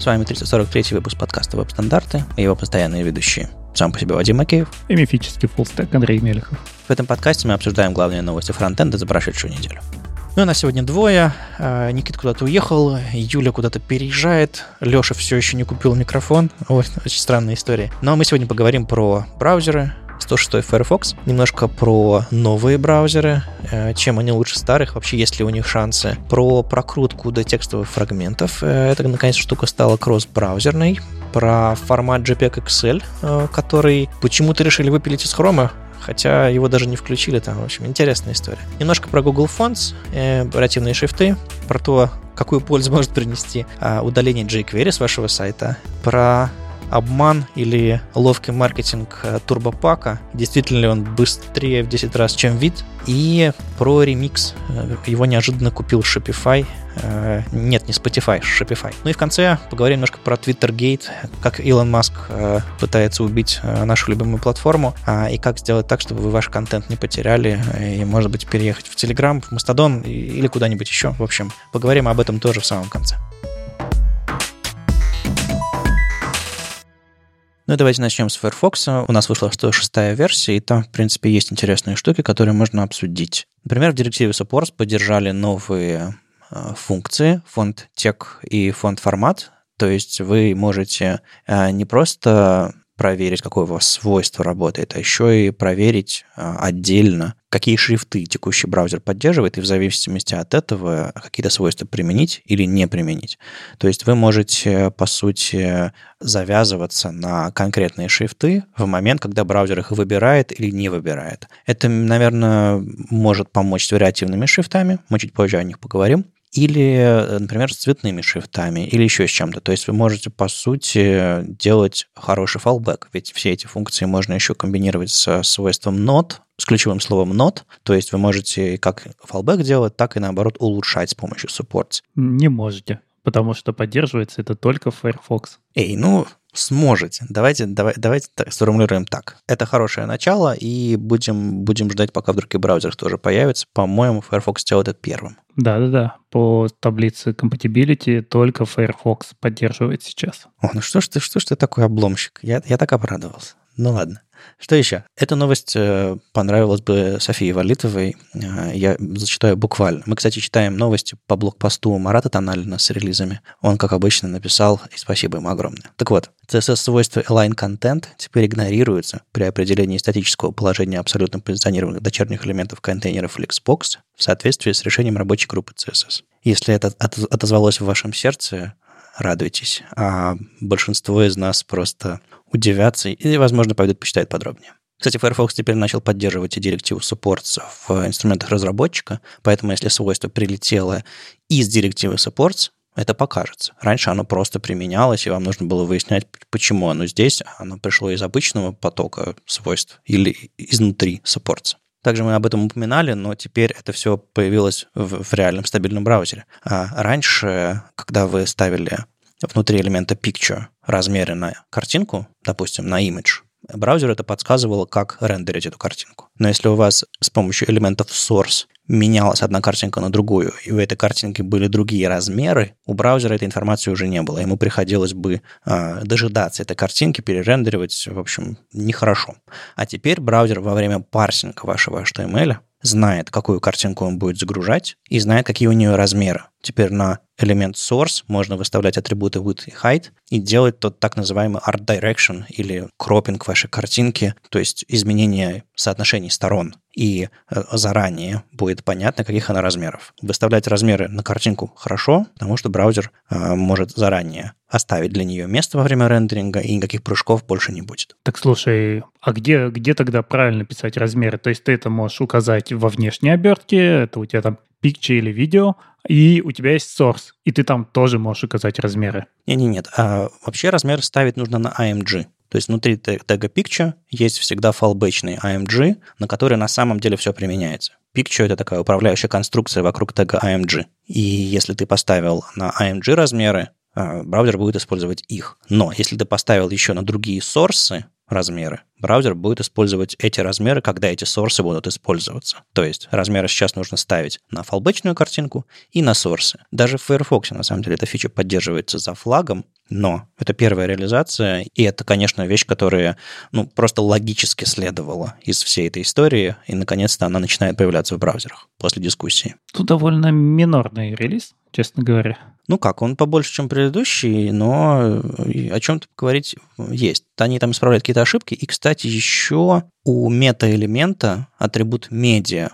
С вами 343 выпуск подкаста «Веб-стандарты» и его постоянные ведущие. Сам по себе Вадим Макеев. И мифический фуллстек Андрей Мелехов. В этом подкасте мы обсуждаем главные новости фронтенда за прошедшую неделю. Ну, у нас сегодня двое. А, Никит куда-то уехал, Юля куда-то переезжает, Леша все еще не купил микрофон. Ой, очень странная история. Но мы сегодня поговорим про браузеры, 106 Firefox, немножко про новые браузеры, э, чем они лучше старых, вообще есть ли у них шансы, про прокрутку до текстовых фрагментов, э, это наконец штука стала кросс-браузерной, про формат JPEG XL, э, который почему-то решили выпилить из хрома, хотя его даже не включили там. В общем, интересная история. Немножко про Google Fonts, оперативные шрифты, про то, какую пользу может принести удаление jQuery с вашего сайта, про обман или ловкий маркетинг э, турбопака. Действительно ли он быстрее в 10 раз, чем вид? И про ремикс. Э, его неожиданно купил Shopify. Э, нет, не Spotify, Shopify. Ну и в конце поговорим немножко про Twittergate, как Илон Маск пытается убить нашу любимую платформу, а, и как сделать так, чтобы вы ваш контент не потеряли, и, может быть, переехать в Telegram, в Mastodon или куда-нибудь еще. В общем, поговорим об этом тоже в самом конце. Ну давайте начнем с Firefox. У нас вышла 106 версия, и там, в принципе, есть интересные штуки, которые можно обсудить. Например, в директиве Supports поддержали новые э, функции, фонд тек и фонд формат. То есть вы можете э, не просто проверить, какое у вас свойство работает, а еще и проверить а, отдельно, какие шрифты текущий браузер поддерживает, и в зависимости от этого какие-то свойства применить или не применить. То есть вы можете, по сути, завязываться на конкретные шрифты в момент, когда браузер их выбирает или не выбирает. Это, наверное, может помочь с вариативными шрифтами, мы чуть позже о них поговорим или, например, с цветными шрифтами, или еще с чем-то. То есть вы можете, по сути, делать хороший fallback, ведь все эти функции можно еще комбинировать со свойством not, с ключевым словом not, то есть вы можете как fallback делать, так и, наоборот, улучшать с помощью supports. Не можете, потому что поддерживается это только Firefox. Эй, ну, сможете. Давайте, давай, давайте так, сформулируем так. Это хорошее начало, и будем, будем ждать, пока в других браузерах тоже появится. По-моему, Firefox сделает это первым. Да-да-да. По таблице compatibility только Firefox поддерживает сейчас. О, ну что ж ты, что ж ты такой обломщик? Я, я так обрадовался. Ну ладно. Что еще? Эта новость э, понравилась бы Софии Валитовой. Э, я зачитаю буквально. Мы, кстати, читаем новости по блокпосту Марата Тоналина с релизами. Он, как обычно, написал, и спасибо ему огромное. Так вот, CSS-свойства Align Content теперь игнорируются при определении статического положения абсолютно позиционированных дочерних элементов контейнеров Flexbox в соответствии с решением рабочей группы CSS. Если это отозвалось в вашем сердце, радуйтесь. А большинство из нас просто удивятся и, возможно, пойдут почитать подробнее. Кстати, Firefox теперь начал поддерживать и директиву supports в инструментах разработчика, поэтому если свойство прилетело из директивы supports, это покажется. Раньше оно просто применялось, и вам нужно было выяснять, почему оно здесь, оно пришло из обычного потока свойств или изнутри supports. Также мы об этом упоминали, но теперь это все появилось в, в реальном стабильном браузере. А раньше, когда вы ставили внутри элемента picture размеры на картинку, допустим, на image, браузер это подсказывало, как рендерить эту картинку. Но если у вас с помощью элементов source менялась одна картинка на другую, и у этой картинки были другие размеры, у браузера этой информации уже не было. Ему приходилось бы э, дожидаться этой картинки, перерендеривать, в общем, нехорошо. А теперь браузер во время парсинга вашего HTML знает, какую картинку он будет загружать, и знает, какие у нее размеры. Теперь на элемент source можно выставлять атрибуты width и height и делать тот так называемый art direction или кропинг вашей картинки, то есть изменение соотношений сторон. И э, заранее будет понятно, каких она размеров. Выставлять размеры на картинку хорошо, потому что браузер э, может заранее оставить для нее место во время рендеринга, и никаких прыжков больше не будет. Так слушай, а где, где тогда правильно писать размеры? То есть ты это можешь указать во внешней обертке, это у тебя там picture или видео, и у тебя есть source, и ты там тоже можешь указать размеры. Не-не-нет, а вообще размер ставить нужно на IMG. То есть внутри тега picture есть всегда фалбэчный IMG, на который на самом деле все применяется. Picture — это такая управляющая конструкция вокруг тега IMG. И если ты поставил на IMG размеры, а, браузер будет использовать их. Но если ты поставил еще на другие сорсы размеры. Браузер будет использовать эти размеры, когда эти сорсы будут использоваться. То есть размеры сейчас нужно ставить на фалбэчную картинку и на сорсы. Даже в Firefox, на самом деле, эта фича поддерживается за флагом, но это первая реализация, и это, конечно, вещь, которая ну, просто логически следовала из всей этой истории, и, наконец-то, она начинает появляться в браузерах после дискуссии. Тут довольно минорный релиз, честно говоря. Ну как, он побольше, чем предыдущий, но о чем-то говорить есть. Они там исправляют какие-то ошибки. И, кстати, еще у мета-элемента атрибут медиа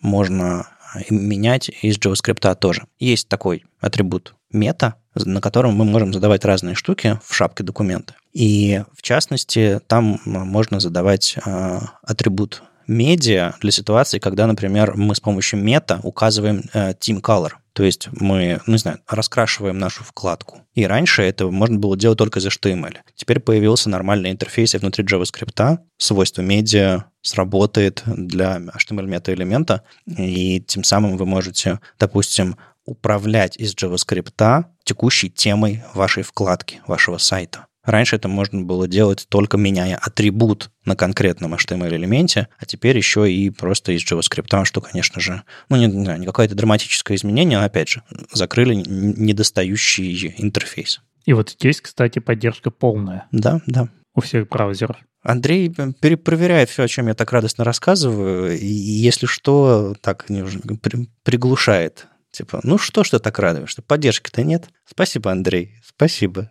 можно менять из JavaScript тоже. Есть такой атрибут мета, на котором мы можем задавать разные штуки в шапке документа. И в частности, там можно задавать э, атрибут медиа для ситуации, когда, например, мы с помощью мета указываем э, team color. То есть мы, ну, не знаю, раскрашиваем нашу вкладку. И раньше это можно было делать только из HTML. Теперь появился нормальный интерфейс внутри JavaScript. Свойство медиа сработает для HTML мета-элемента, и тем самым вы можете, допустим, управлять из JavaScript текущей темой вашей вкладки, вашего сайта. Раньше это можно было делать только меняя атрибут на конкретном HTML-элементе, а теперь еще и просто из JavaScript, что, конечно же, ну, не, не, не какое-то драматическое изменение, но, опять же, закрыли недостающий интерфейс. И вот здесь, кстати, поддержка полная. Да, да. У всех браузеров. Андрей перепроверяет все, о чем я так радостно рассказываю, и если что, так приглушает. Типа, ну что ж ты так радуешься? Поддержки-то нет. Спасибо, Андрей, спасибо.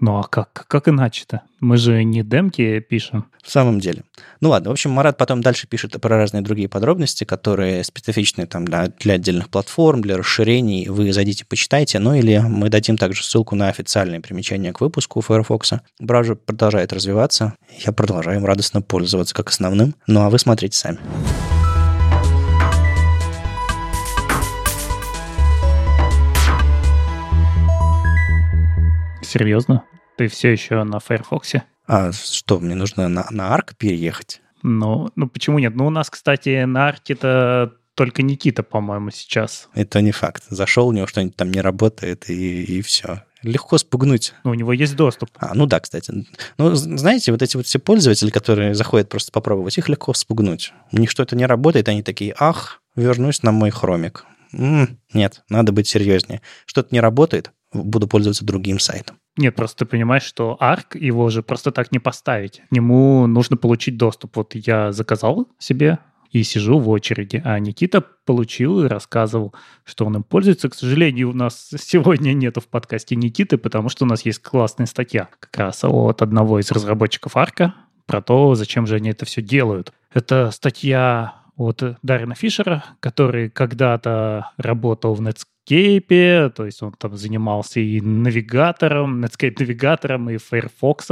Ну а как? Как иначе-то? Мы же не демки пишем. В самом деле. Ну ладно, в общем, Марат потом дальше пишет про разные другие подробности, которые специфичны там для, для отдельных платформ, для расширений. Вы зайдите, почитайте. Ну или мы дадим также ссылку на официальные примечания к выпуску Firefox. Браузер продолжает развиваться. Я продолжаю им радостно пользоваться как основным. Ну а вы смотрите сами. Серьезно? Ты все еще на Firefox? А что, мне нужно на, на Arc переехать? Ну, ну, почему нет? Ну, у нас, кстати, на Арке-то только Никита, по-моему, сейчас. Это не факт. Зашел, у него что-нибудь там не работает, и, и все. Легко спугнуть. Ну, у него есть доступ. А, ну да, кстати. Ну, знаете, вот эти вот все пользователи, которые заходят просто попробовать, их легко спугнуть. У них что-то не работает, они такие, ах, вернусь на мой хромик. М-м, нет, надо быть серьезнее. Что-то не работает, буду пользоваться другим сайтом. Нет, просто ты понимаешь, что ARC его же просто так не поставить. К нему нужно получить доступ. Вот я заказал себе и сижу в очереди. А Никита получил и рассказывал, что он им пользуется. К сожалению, у нас сегодня нету в подкасте Никиты, потому что у нас есть классная статья как раз от одного из разработчиков Арка про то, зачем же они это все делают. Это статья от Дарина Фишера, который когда-то работал в Netscape, то есть он там занимался и навигатором, Netscape навигатором, и Firefox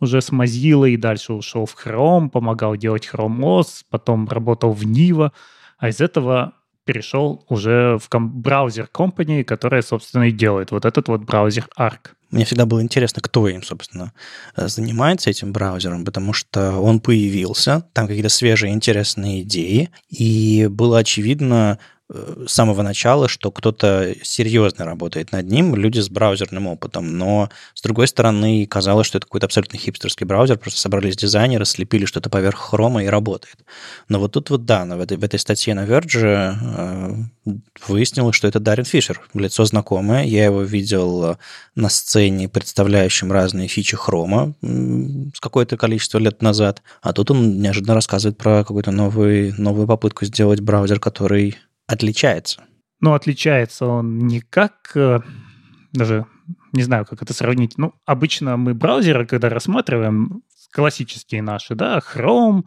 уже с Mozilla, и дальше ушел в Chrome, помогал делать Chrome OS, потом работал в Niva, а из этого перешел уже в браузер компании, которая, собственно, и делает вот этот вот браузер Arc. Мне всегда было интересно, кто им, собственно, э, занимается этим браузером, потому что он появился, там какие-то свежие интересные идеи, и было очевидно, с самого начала, что кто-то серьезно работает над ним, люди с браузерным опытом. Но, с другой стороны, казалось, что это какой-то абсолютно хипстерский браузер, просто собрались дизайнеры, слепили что-то поверх хрома и работает. Но вот тут вот, да, в этой, в этой статье на Verge э, выяснилось, что это Дарин Фишер, лицо знакомое. Я его видел на сцене, представляющем разные фичи хрома с какое-то количество лет назад. А тут он неожиданно рассказывает про какую-то новую, новую попытку сделать браузер, который отличается? Ну, отличается он не как... Э, даже не знаю, как это сравнить. Ну, обычно мы браузеры, когда рассматриваем классические наши, да, Chrome,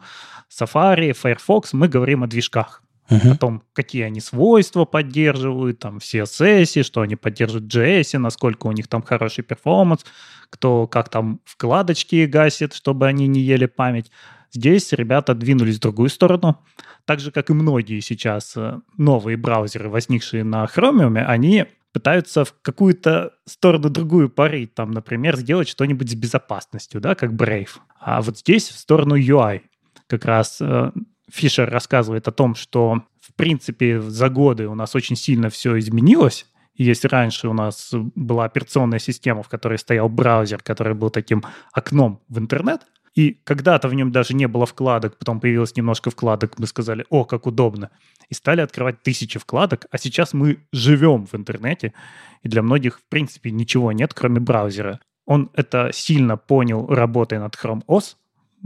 Safari, Firefox, мы говорим о движках. Uh-huh. О том, какие они свойства поддерживают, там, в CSS, что они поддерживают JS, насколько у них там хороший перформанс, кто как там вкладочки гасит, чтобы они не ели память. Здесь ребята двинулись в другую сторону. Так же, как и многие сейчас э, новые браузеры, возникшие на Chromium, они пытаются в какую-то сторону другую парить, там, например, сделать что-нибудь с безопасностью, да, как Brave. А вот здесь в сторону UI. Как раз э, Фишер рассказывает о том, что, в принципе, за годы у нас очень сильно все изменилось, если раньше у нас была операционная система, в которой стоял браузер, который был таким окном в интернет, И когда-то в нем даже не было вкладок, потом появилось немножко вкладок, мы сказали, о, как удобно. И стали открывать тысячи вкладок, а сейчас мы живем в интернете, и для многих, в принципе, ничего нет, кроме браузера. Он это сильно понял, работая над Chrome OS,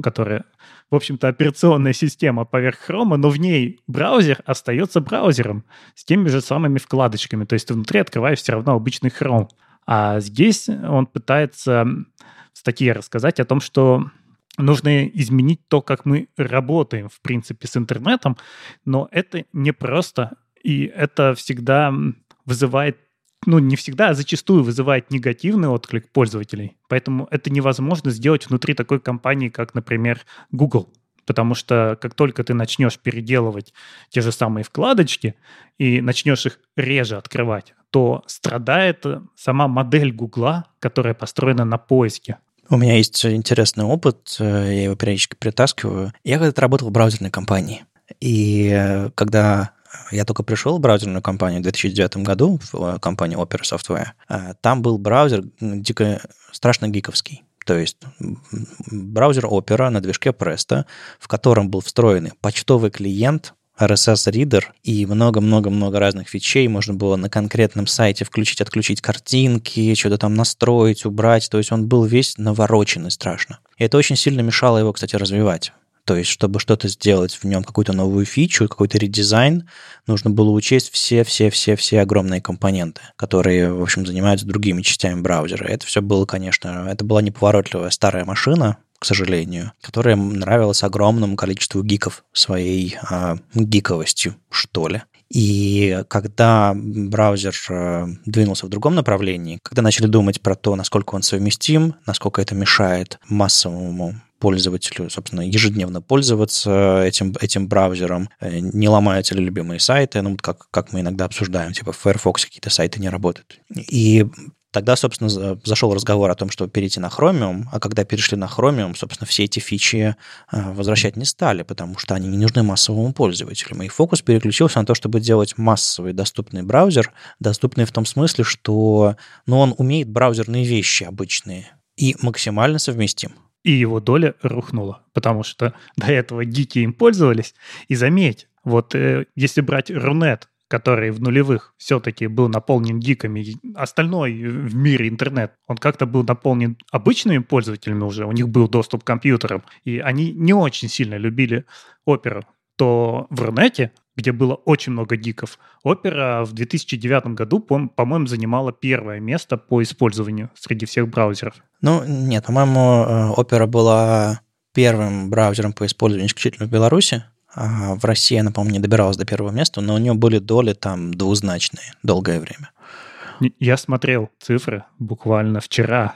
которая, в общем-то, операционная система поверх Chrome, но в ней браузер остается браузером с теми же самыми вкладочками. То есть внутри открываешь все равно обычный Chrome. А здесь он пытается в статье рассказать о том, что нужно изменить то, как мы работаем, в принципе, с интернетом, но это не просто, и это всегда вызывает ну, не всегда, а зачастую вызывает негативный отклик пользователей. Поэтому это невозможно сделать внутри такой компании, как, например, Google. Потому что как только ты начнешь переделывать те же самые вкладочки и начнешь их реже открывать, то страдает сама модель Гугла, которая построена на поиске. У меня есть интересный опыт, э, я его периодически притаскиваю. Я когда-то работал в браузерной компании. И э, когда я только пришел в браузерную компанию в 2009 году, в э, компанию Opera Software. Там был браузер дико страшно гиковский. То есть браузер Opera на движке Presto, в котором был встроенный почтовый клиент, RSS-ридер и много-много-много разных фичей. Можно было на конкретном сайте включить, отключить картинки, что-то там настроить, убрать. То есть он был весь навороченный страшно. И это очень сильно мешало его, кстати, развивать. То есть, чтобы что-то сделать в нем, какую-то новую фичу, какой-то редизайн, нужно было учесть все-все-все-все огромные компоненты, которые, в общем, занимаются другими частями браузера. Это все было, конечно, это была неповоротливая старая машина, к сожалению, которая нравилась огромному количеству гиков своей э, гиковостью, что ли. И когда браузер э, двинулся в другом направлении, когда начали думать про то, насколько он совместим, насколько это мешает массовому пользователю, собственно, ежедневно пользоваться этим, этим браузером, э, не ломаются ли любимые сайты, ну, как, как мы иногда обсуждаем, типа в Firefox какие-то сайты не работают. И Тогда, собственно, зашел разговор о том, чтобы перейти на Chromium, а когда перешли на Chromium, собственно, все эти фичи э, возвращать не стали, потому что они не нужны массовому пользователю. И фокус переключился на то, чтобы делать массовый доступный браузер, доступный в том смысле, что ну, он умеет браузерные вещи обычные и максимально совместим и его доля рухнула, потому что до этого гики им пользовались. И заметь, вот э, если брать Рунет, который в нулевых все-таки был наполнен гиками, остальной в мире интернет, он как-то был наполнен обычными пользователями уже, у них был доступ к компьютерам, и они не очень сильно любили оперу, то в Рунете где было очень много гиков. Опера в 2009 году, по-моему, занимала первое место по использованию среди всех браузеров. Ну, нет, по-моему, э, Опера была первым браузером по использованию исключительно в Беларуси. А в России она, по-моему, не добиралась до первого места, но у нее были доли там двузначные долгое время. Я смотрел цифры буквально вчера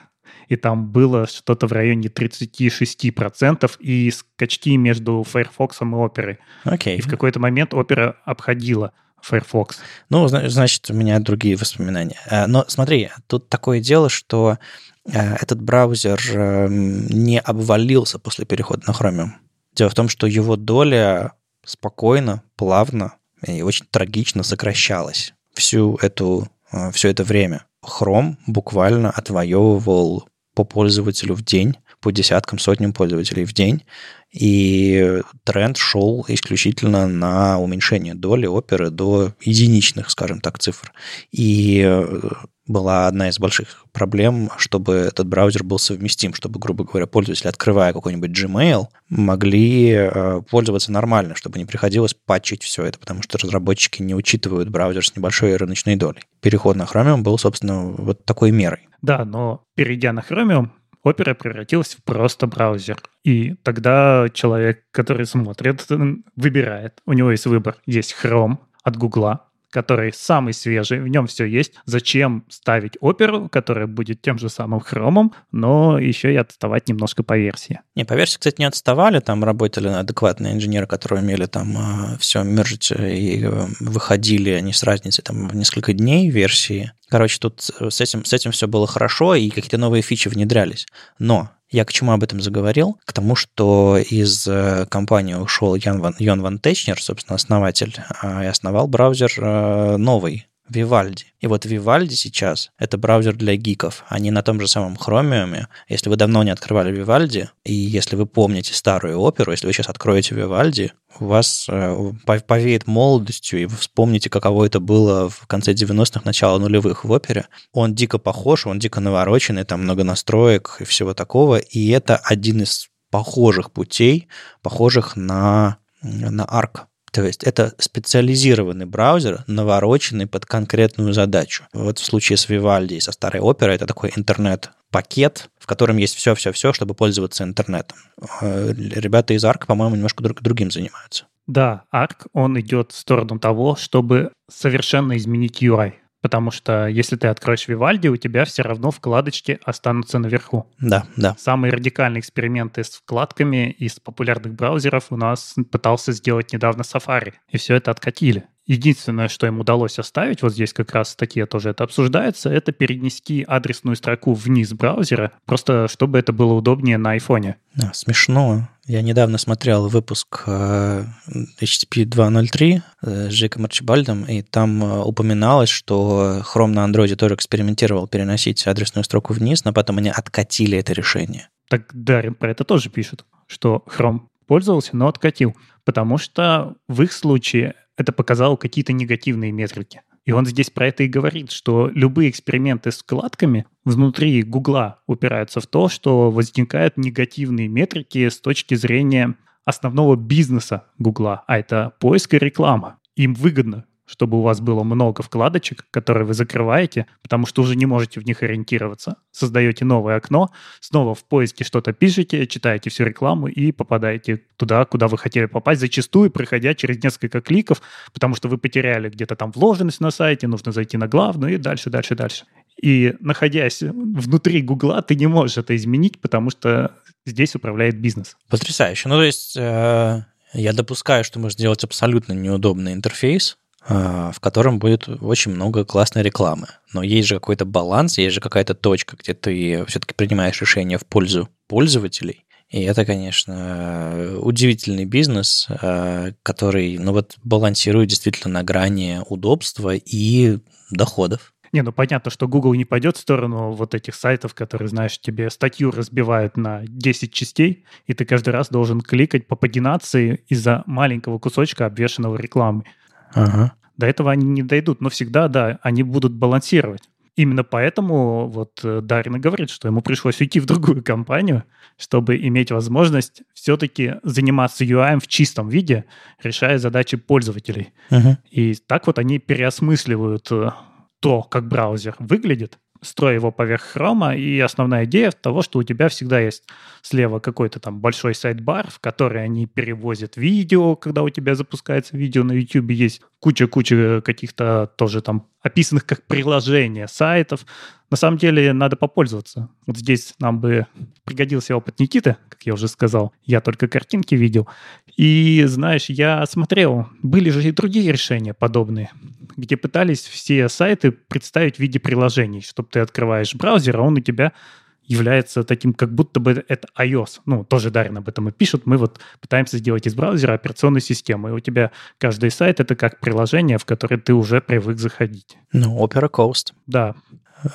и там было что-то в районе 36%, и скачки между Firefox и Opera. Okay. И в какой-то момент Opera обходила Firefox. Ну, значит, у меня другие воспоминания. Э, но смотри, тут такое дело, что э, этот браузер эм, не обвалился после перехода на Chromium. Дело в том, что его доля спокойно, плавно и очень трагично сокращалась всю эту, э, все это время. Chrome буквально отвоевывал по пользователю в день, по десяткам, сотням пользователей в день, и тренд шел исключительно на уменьшение доли оперы до единичных, скажем так, цифр. И э, была одна из больших проблем, чтобы этот браузер был совместим, чтобы, грубо говоря, пользователи, открывая какой-нибудь Gmail, могли э, пользоваться нормально, чтобы не приходилось патчить все это, потому что разработчики не учитывают браузер с небольшой рыночной долей. Переход на Chromium был, собственно, вот такой мерой. Да, но перейдя на Chromium, Opera превратилась в просто браузер. И тогда человек, который смотрит, выбирает. У него есть выбор. Есть Chrome от Гугла, который самый свежий, в нем все есть. Зачем ставить оперу, которая будет тем же самым хромом, но еще и отставать немножко по версии? Не, по версии, кстати, не отставали, там работали адекватные инженеры, которые умели там э, все мержить и э, выходили они с разницей там в несколько дней версии. Короче, тут с этим, с этим все было хорошо, и какие-то новые фичи внедрялись. Но я к чему об этом заговорил? К тому, что из э, компании ушел Ян Ван, Йон Ван Течнер, собственно, основатель, а, и основал браузер э, новый, Vivaldi. И вот Vivaldi сейчас — это браузер для гиков. Они на том же самом Chromium. Если вы давно не открывали Vivaldi, и если вы помните старую оперу, если вы сейчас откроете Vivaldi, у вас э, повеет молодостью, и вы вспомните, каково это было в конце 90-х, начало нулевых в опере. Он дико похож, он дико навороченный, там много настроек и всего такого, и это один из похожих путей, похожих на, на ARC. То есть это специализированный браузер, навороченный под конкретную задачу. Вот в случае с Vivaldi и со старой оперой это такой интернет-пакет, в котором есть все-все-все, чтобы пользоваться интернетом. Э, ребята из ARC, по-моему, немножко друг, другим занимаются. Да, ARC, он идет в сторону того, чтобы совершенно изменить UI потому что если ты откроешь Vivaldi, у тебя все равно вкладочки останутся наверху. Да, да. Самые радикальные эксперименты с вкладками из популярных браузеров у нас пытался сделать недавно Safari, и все это откатили. Единственное, что им удалось оставить, вот здесь как раз статье тоже это обсуждается, это перенести адресную строку вниз браузера, просто чтобы это было удобнее на айфоне. Да, смешно. Я недавно смотрел выпуск э, HTTP 2.0.3 э, с Джейком Арчибальдом, и там э, упоминалось, что Chrome на Android тоже экспериментировал переносить адресную строку вниз, но потом они откатили это решение. Так Дарин про это тоже пишет, что Chrome пользовался, но откатил, потому что в их случае это показало какие-то негативные метрики. И он здесь про это и говорит, что любые эксперименты с вкладками внутри Гугла упираются в то, что возникают негативные метрики с точки зрения основного бизнеса Гугла, а это поиск и реклама. Им выгодно чтобы у вас было много вкладочек, которые вы закрываете, потому что уже не можете в них ориентироваться. Создаете новое окно, снова в поиске что-то пишете, читаете всю рекламу и попадаете туда, куда вы хотели попасть, зачастую проходя через несколько кликов, потому что вы потеряли где-то там вложенность на сайте, нужно зайти на главную и дальше, дальше, дальше. И находясь внутри Гугла, ты не можешь это изменить, потому что здесь управляет бизнес. Потрясающе. Ну, то есть э, я допускаю, что можно сделать абсолютно неудобный интерфейс, в котором будет очень много классной рекламы. Но есть же какой-то баланс, есть же какая-то точка, где ты все-таки принимаешь решение в пользу пользователей. И это, конечно, удивительный бизнес, а, который ну вот, балансирует действительно на грани удобства и доходов. Не, ну понятно, что Google не пойдет в сторону вот этих сайтов, которые, знаешь, тебе статью разбивают на 10 частей, и ты каждый раз должен кликать по пагинации из-за маленького кусочка обвешенного рекламы. Ага. До этого они не дойдут, но всегда, да, они будут балансировать. Именно поэтому вот э, Дарин и говорит, что ему пришлось уйти в другую компанию, чтобы иметь возможность все-таки заниматься UI в чистом виде, решая задачи пользователей. Uh-huh. И так вот они переосмысливают э, то, как браузер выглядит, строй его поверх хрома, и основная идея того, что у тебя всегда есть слева какой-то там большой сайт-бар, в который они перевозят видео, когда у тебя запускается видео на YouTube, есть куча-куча каких-то тоже там описанных как приложения сайтов. На самом деле надо попользоваться. Вот здесь нам бы пригодился опыт Никиты, как я уже сказал. Я только картинки видел. И, знаешь, я смотрел, были же и другие решения подобные, где пытались все сайты представить в виде приложений, чтобы ты открываешь браузер, а он у тебя является таким, как будто бы это iOS. Ну, тоже Дарин об этом и пишет. Мы вот пытаемся сделать из браузера операционную систему. И у тебя каждый сайт — это как приложение, в которое ты уже привык заходить. Ну, Opera Coast. Да.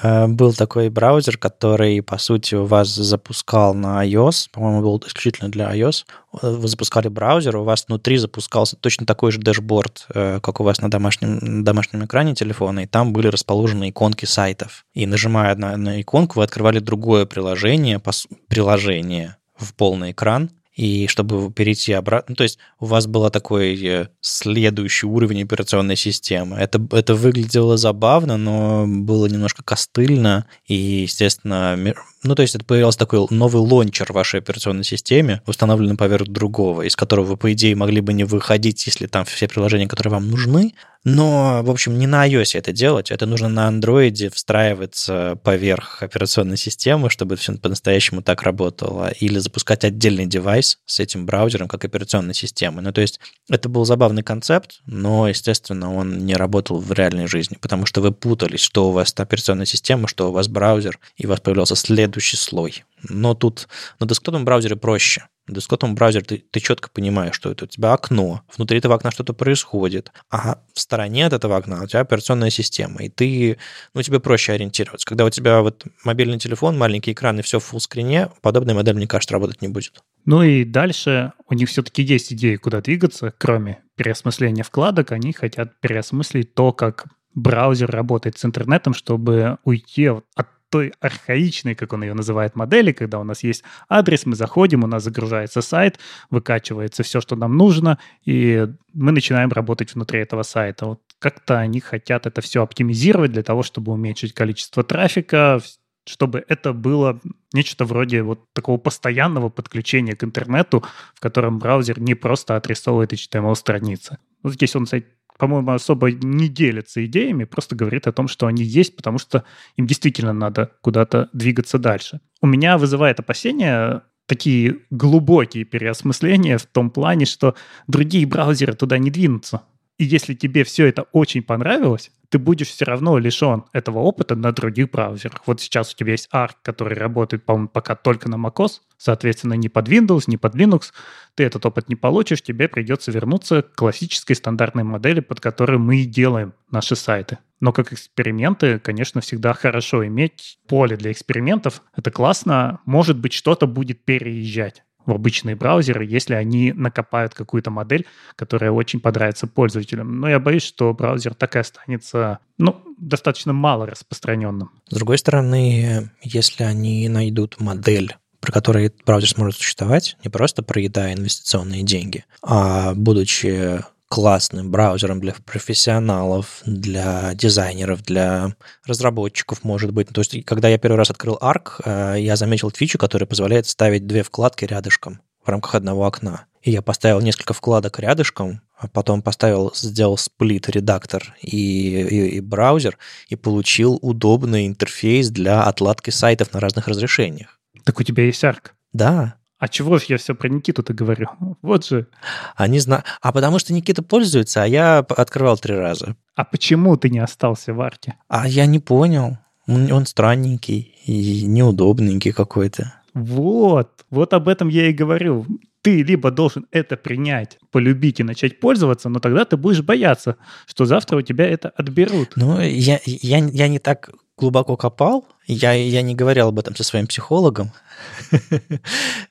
Э, был такой браузер, который, по сути, у вас запускал на iOS, по-моему, был исключительно для iOS. Вы запускали браузер, у вас внутри запускался точно такой же дэшборд, э, как у вас на домашнем, на домашнем экране телефона, и там были расположены иконки сайтов. И нажимая на, на иконку, вы открывали другое приложение, приложение в полный экран, и чтобы перейти обратно, ну, то есть у вас был такой э, следующий уровень операционной системы. Это, это выглядело забавно, но было немножко костыльно, и, естественно, ну, то есть это появился такой новый лончер в вашей операционной системе, установленный поверх другого, из которого вы, по идее, могли бы не выходить, если там все приложения, которые вам нужны, но, в общем, не на iOS это делать, это нужно на Android встраиваться поверх операционной системы, чтобы все по-настоящему так работало, или запускать отдельный девайс с этим браузером как операционной системой. Ну, то есть это был забавный концепт, но, естественно, он не работал в реальной жизни, потому что вы путались, что у вас операционная система, что у вас браузер, и у вас появлялся следующий слой Но тут на десктопном браузере проще. В десктопном браузере ты, ты четко понимаешь, что это у тебя окно, внутри этого окна что-то происходит, а в стороне от этого окна у тебя операционная система, и ты, ну, тебе проще ориентироваться. Когда у тебя вот мобильный телефон, маленький экран и все в фуллскрине, подобная модель, мне кажется, работать не будет. Ну и дальше у них все-таки есть идеи, куда двигаться, кроме переосмысления вкладок, они хотят переосмыслить то, как браузер работает с интернетом, чтобы уйти от той архаичной, как он ее называет, модели, когда у нас есть адрес, мы заходим, у нас загружается сайт, выкачивается все, что нам нужно, и мы начинаем работать внутри этого сайта. Вот как-то они хотят это все оптимизировать для того, чтобы уменьшить количество трафика, чтобы это было нечто вроде вот такого постоянного подключения к интернету, в котором браузер не просто отрисовывает HTML-страницы. Вот здесь он, кстати, по-моему, особо не делятся идеями, просто говорит о том, что они есть, потому что им действительно надо куда-то двигаться дальше. У меня вызывает опасения такие глубокие переосмысления в том плане, что другие браузеры туда не двинутся. И если тебе все это очень понравилось, ты будешь все равно лишен этого опыта на других браузерах. Вот сейчас у тебя есть Arc, который работает, по-моему, пока только на macOS, соответственно, не под Windows, не под Linux. Ты этот опыт не получишь, тебе придется вернуться к классической стандартной модели, под которой мы и делаем наши сайты. Но как эксперименты, конечно, всегда хорошо иметь поле для экспериментов. Это классно. Может быть, что-то будет переезжать в обычные браузеры, если они накопают какую-то модель, которая очень понравится пользователям. Но я боюсь, что браузер так и останется ну, достаточно мало распространенным. С другой стороны, если они найдут модель, про которую браузер сможет существовать, не просто проедая инвестиционные деньги, а будучи классным браузером для профессионалов, для дизайнеров, для разработчиков, может быть. То есть, когда я первый раз открыл Arc, э, я заметил фичу, которая позволяет ставить две вкладки рядышком в рамках одного окна. И я поставил несколько вкладок рядышком, а потом поставил, сделал сплит редактор и, и, и браузер, и получил удобный интерфейс для отладки сайтов на разных разрешениях. Так у тебя есть Arc? Да, а чего же я все про Никиту-то говорю? Вот же. Они знают. А потому что Никита пользуется, а я открывал три раза. А почему ты не остался в арте? А я не понял. Он, он странненький и неудобненький какой-то. Вот, вот об этом я и говорю. Ты либо должен это принять, полюбить и начать пользоваться, но тогда ты будешь бояться, что завтра у тебя это отберут. Ну, я, я, я не так глубоко копал, я, я не говорил об этом со своим психологом,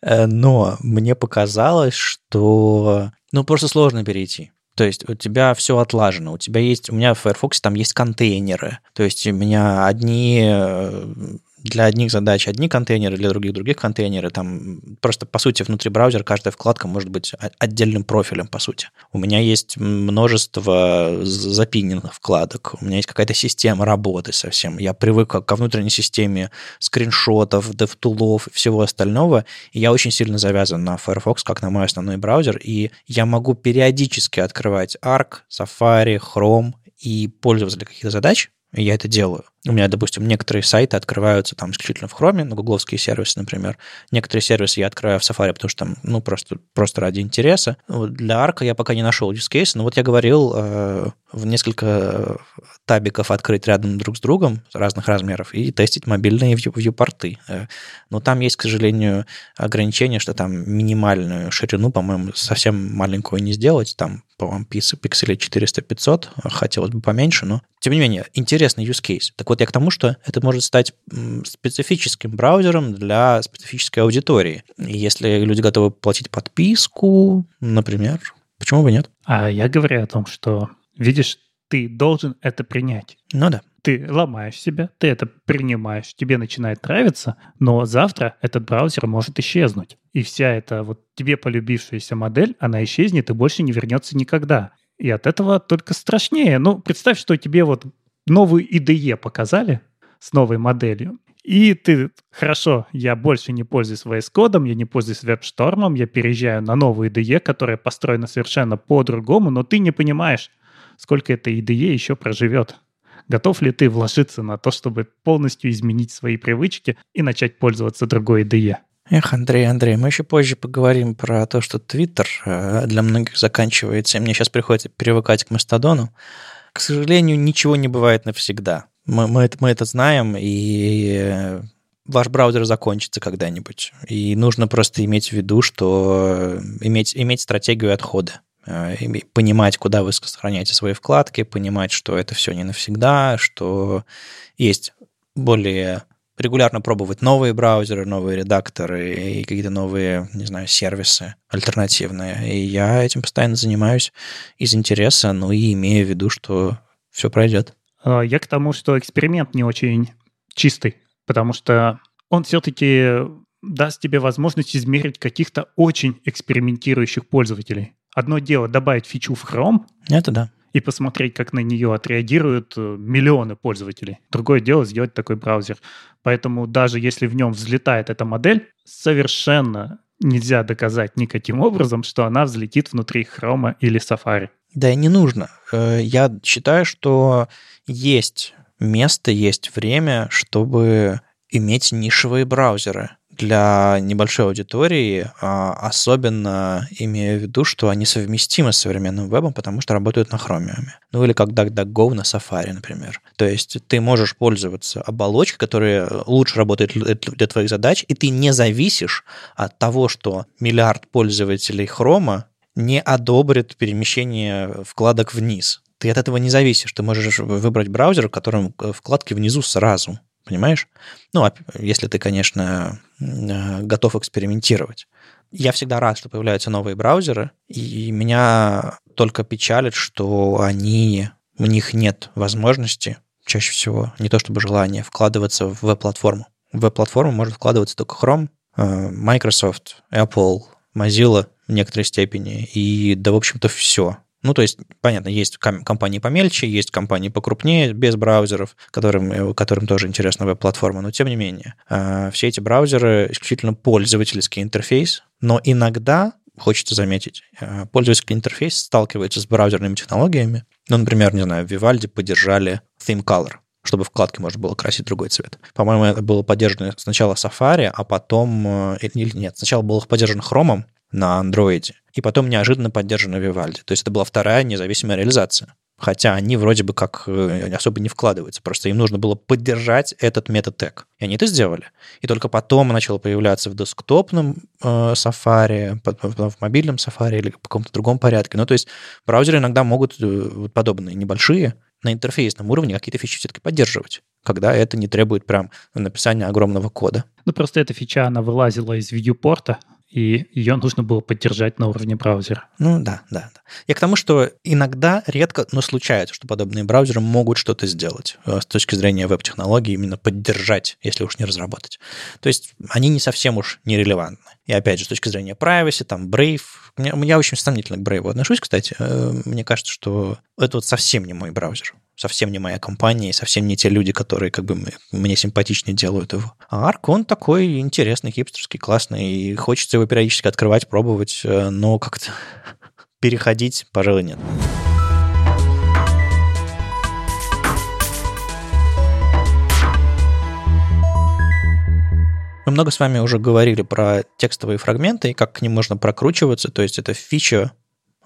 но мне показалось, что ну просто сложно перейти. То есть у тебя все отлажено, у тебя есть, у меня в Firefox там есть контейнеры, то есть у меня одни э, для одних задач одни контейнеры, для других других контейнеры. Там просто, по сути, внутри браузера каждая вкладка может быть отдельным профилем, по сути. У меня есть множество запиненных вкладок, у меня есть какая-то система работы совсем. Я привык ко внутренней системе скриншотов, DevTool'ов и всего остального, и я очень сильно завязан на Firefox, как на мой основной браузер, и я могу периодически открывать Arc, Safari, Chrome и пользоваться для каких-то задач, я это делаю. У меня, допустим, некоторые сайты открываются там исключительно в Chrome, ну, гугловские сервисы, например. Некоторые сервисы я открываю в Safari, потому что там, ну, просто, просто ради интереса. Для Arc я пока не нашел use case, но вот я говорил э, в несколько табиков открыть рядом друг с другом разных размеров и тестить мобильные view-порты. Э, но там есть, к сожалению, ограничение, что там минимальную ширину, по-моему, совсем маленькую не сделать. Там, по-моему, пикселей 400-500, хотелось бы поменьше, но тем не менее, интересный use case. Так вот я к тому, что это может стать специфическим браузером для специфической аудитории. И если люди готовы платить подписку, например, почему бы нет? А я говорю о том, что, видишь, ты должен это принять. Ну да. Ты ломаешь себя, ты это принимаешь, тебе начинает нравиться, но завтра этот браузер может исчезнуть. И вся эта вот тебе полюбившаяся модель, она исчезнет и больше не вернется никогда. И от этого только страшнее. Ну, представь, что тебе вот новую IDE показали с новой моделью, и ты, хорошо, я больше не пользуюсь VS кодом, я не пользуюсь WebStorm, я переезжаю на новую IDE, которая построена совершенно по-другому, но ты не понимаешь, сколько эта IDE еще проживет. Готов ли ты вложиться на то, чтобы полностью изменить свои привычки и начать пользоваться другой IDE? Эх, Андрей, Андрей, мы еще позже поговорим про то, что Твиттер э, для многих заканчивается, и мне сейчас приходится привыкать к Мастодону. К сожалению, ничего не бывает навсегда. Мы, мы, это, мы это знаем, и ваш браузер закончится когда-нибудь. И нужно просто иметь в виду, что иметь, иметь стратегию отхода понимать, куда вы сохраняете свои вкладки, понимать, что это все не навсегда, что есть более регулярно пробовать новые браузеры, новые редакторы и какие-то новые, не знаю, сервисы альтернативные. И я этим постоянно занимаюсь из интереса, ну и имея в виду, что все пройдет. А, я к тому, что эксперимент не очень чистый, потому что он все-таки даст тебе возможность измерить каких-то очень экспериментирующих пользователей. Одно дело добавить фичу в Chrome. Это да и посмотреть, как на нее отреагируют э, миллионы пользователей. Другое дело сделать такой браузер. Поэтому даже если в нем взлетает эта модель, совершенно нельзя доказать никаким образом, что она взлетит внутри Chrome или Safari. Да и не нужно. Э, я считаю, что есть место, есть время, чтобы иметь нишевые браузеры для небольшой аудитории, а, особенно имея в виду, что они совместимы с современным вебом, потому что работают на Chromium. Ну или как DuckDuckGo на Safari, например. То есть ты можешь пользоваться оболочкой, которая лучше работает для твоих задач, и ты не зависишь от того, что миллиард пользователей Chrome не одобрит перемещение вкладок вниз. Ты от этого не зависишь. Ты можешь выбрать браузер, в котором э, вкладки внизу сразу понимаешь? Ну, если ты, конечно, готов экспериментировать. Я всегда рад, что появляются новые браузеры, и меня только печалит, что они, у них нет возможности, чаще всего, не то чтобы желание, вкладываться в веб-платформу. В веб-платформу может вкладываться только Chrome, э, Microsoft, Apple, Mozilla в некоторой степени, и да, в общем-то, все. Ну, то есть, понятно, есть компании помельче, есть компании покрупнее, без браузеров, которым, э, которым тоже интересна веб-платформа, но тем не менее. Э, все эти браузеры исключительно пользовательский интерфейс, но иногда, хочется заметить, э, пользовательский интерфейс сталкивается с браузерными технологиями. Ну, например, не знаю, в Vivaldi поддержали theme color, чтобы вкладки можно было красить другой цвет. По-моему, это было поддержано сначала Safari, а потом... Или нет, сначала было поддержано Chrome, на андроиде. И потом неожиданно поддержана Vivaldi. То есть это была вторая независимая реализация. Хотя они вроде бы как э, особо не вкладываются. Просто им нужно было поддержать этот метод тег. И они это сделали. И только потом начало появляться в десктопном э, Safari, в мобильном Safari или в каком-то другом порядке. Ну, то есть браузеры иногда могут э, подобные небольшие на интерфейсном уровне какие-то фичи все-таки поддерживать когда это не требует прям написания огромного кода. Ну, просто эта фича, она вылазила из вьюпорта, и ее нужно было поддержать на уровне браузера. Ну да, да, да. Я к тому, что иногда, редко, но случается, что подобные браузеры могут что-то сделать э, с точки зрения веб-технологий, именно поддержать, если уж не разработать. То есть они не совсем уж нерелевантны. И опять же, с точки зрения privacy, там Brave, я очень сомнительно к Brave отношусь, кстати. Э, мне кажется, что это вот совсем не мой браузер совсем не моя компания, совсем не те люди, которые как бы мне симпатичнее делают его. А Арк, он такой интересный, хипстерский, классный, и хочется его периодически открывать, пробовать, э, но как-то переходить, пожалуй, нет. Мы много с вами уже говорили про текстовые фрагменты и как к ним можно прокручиваться. То есть это фича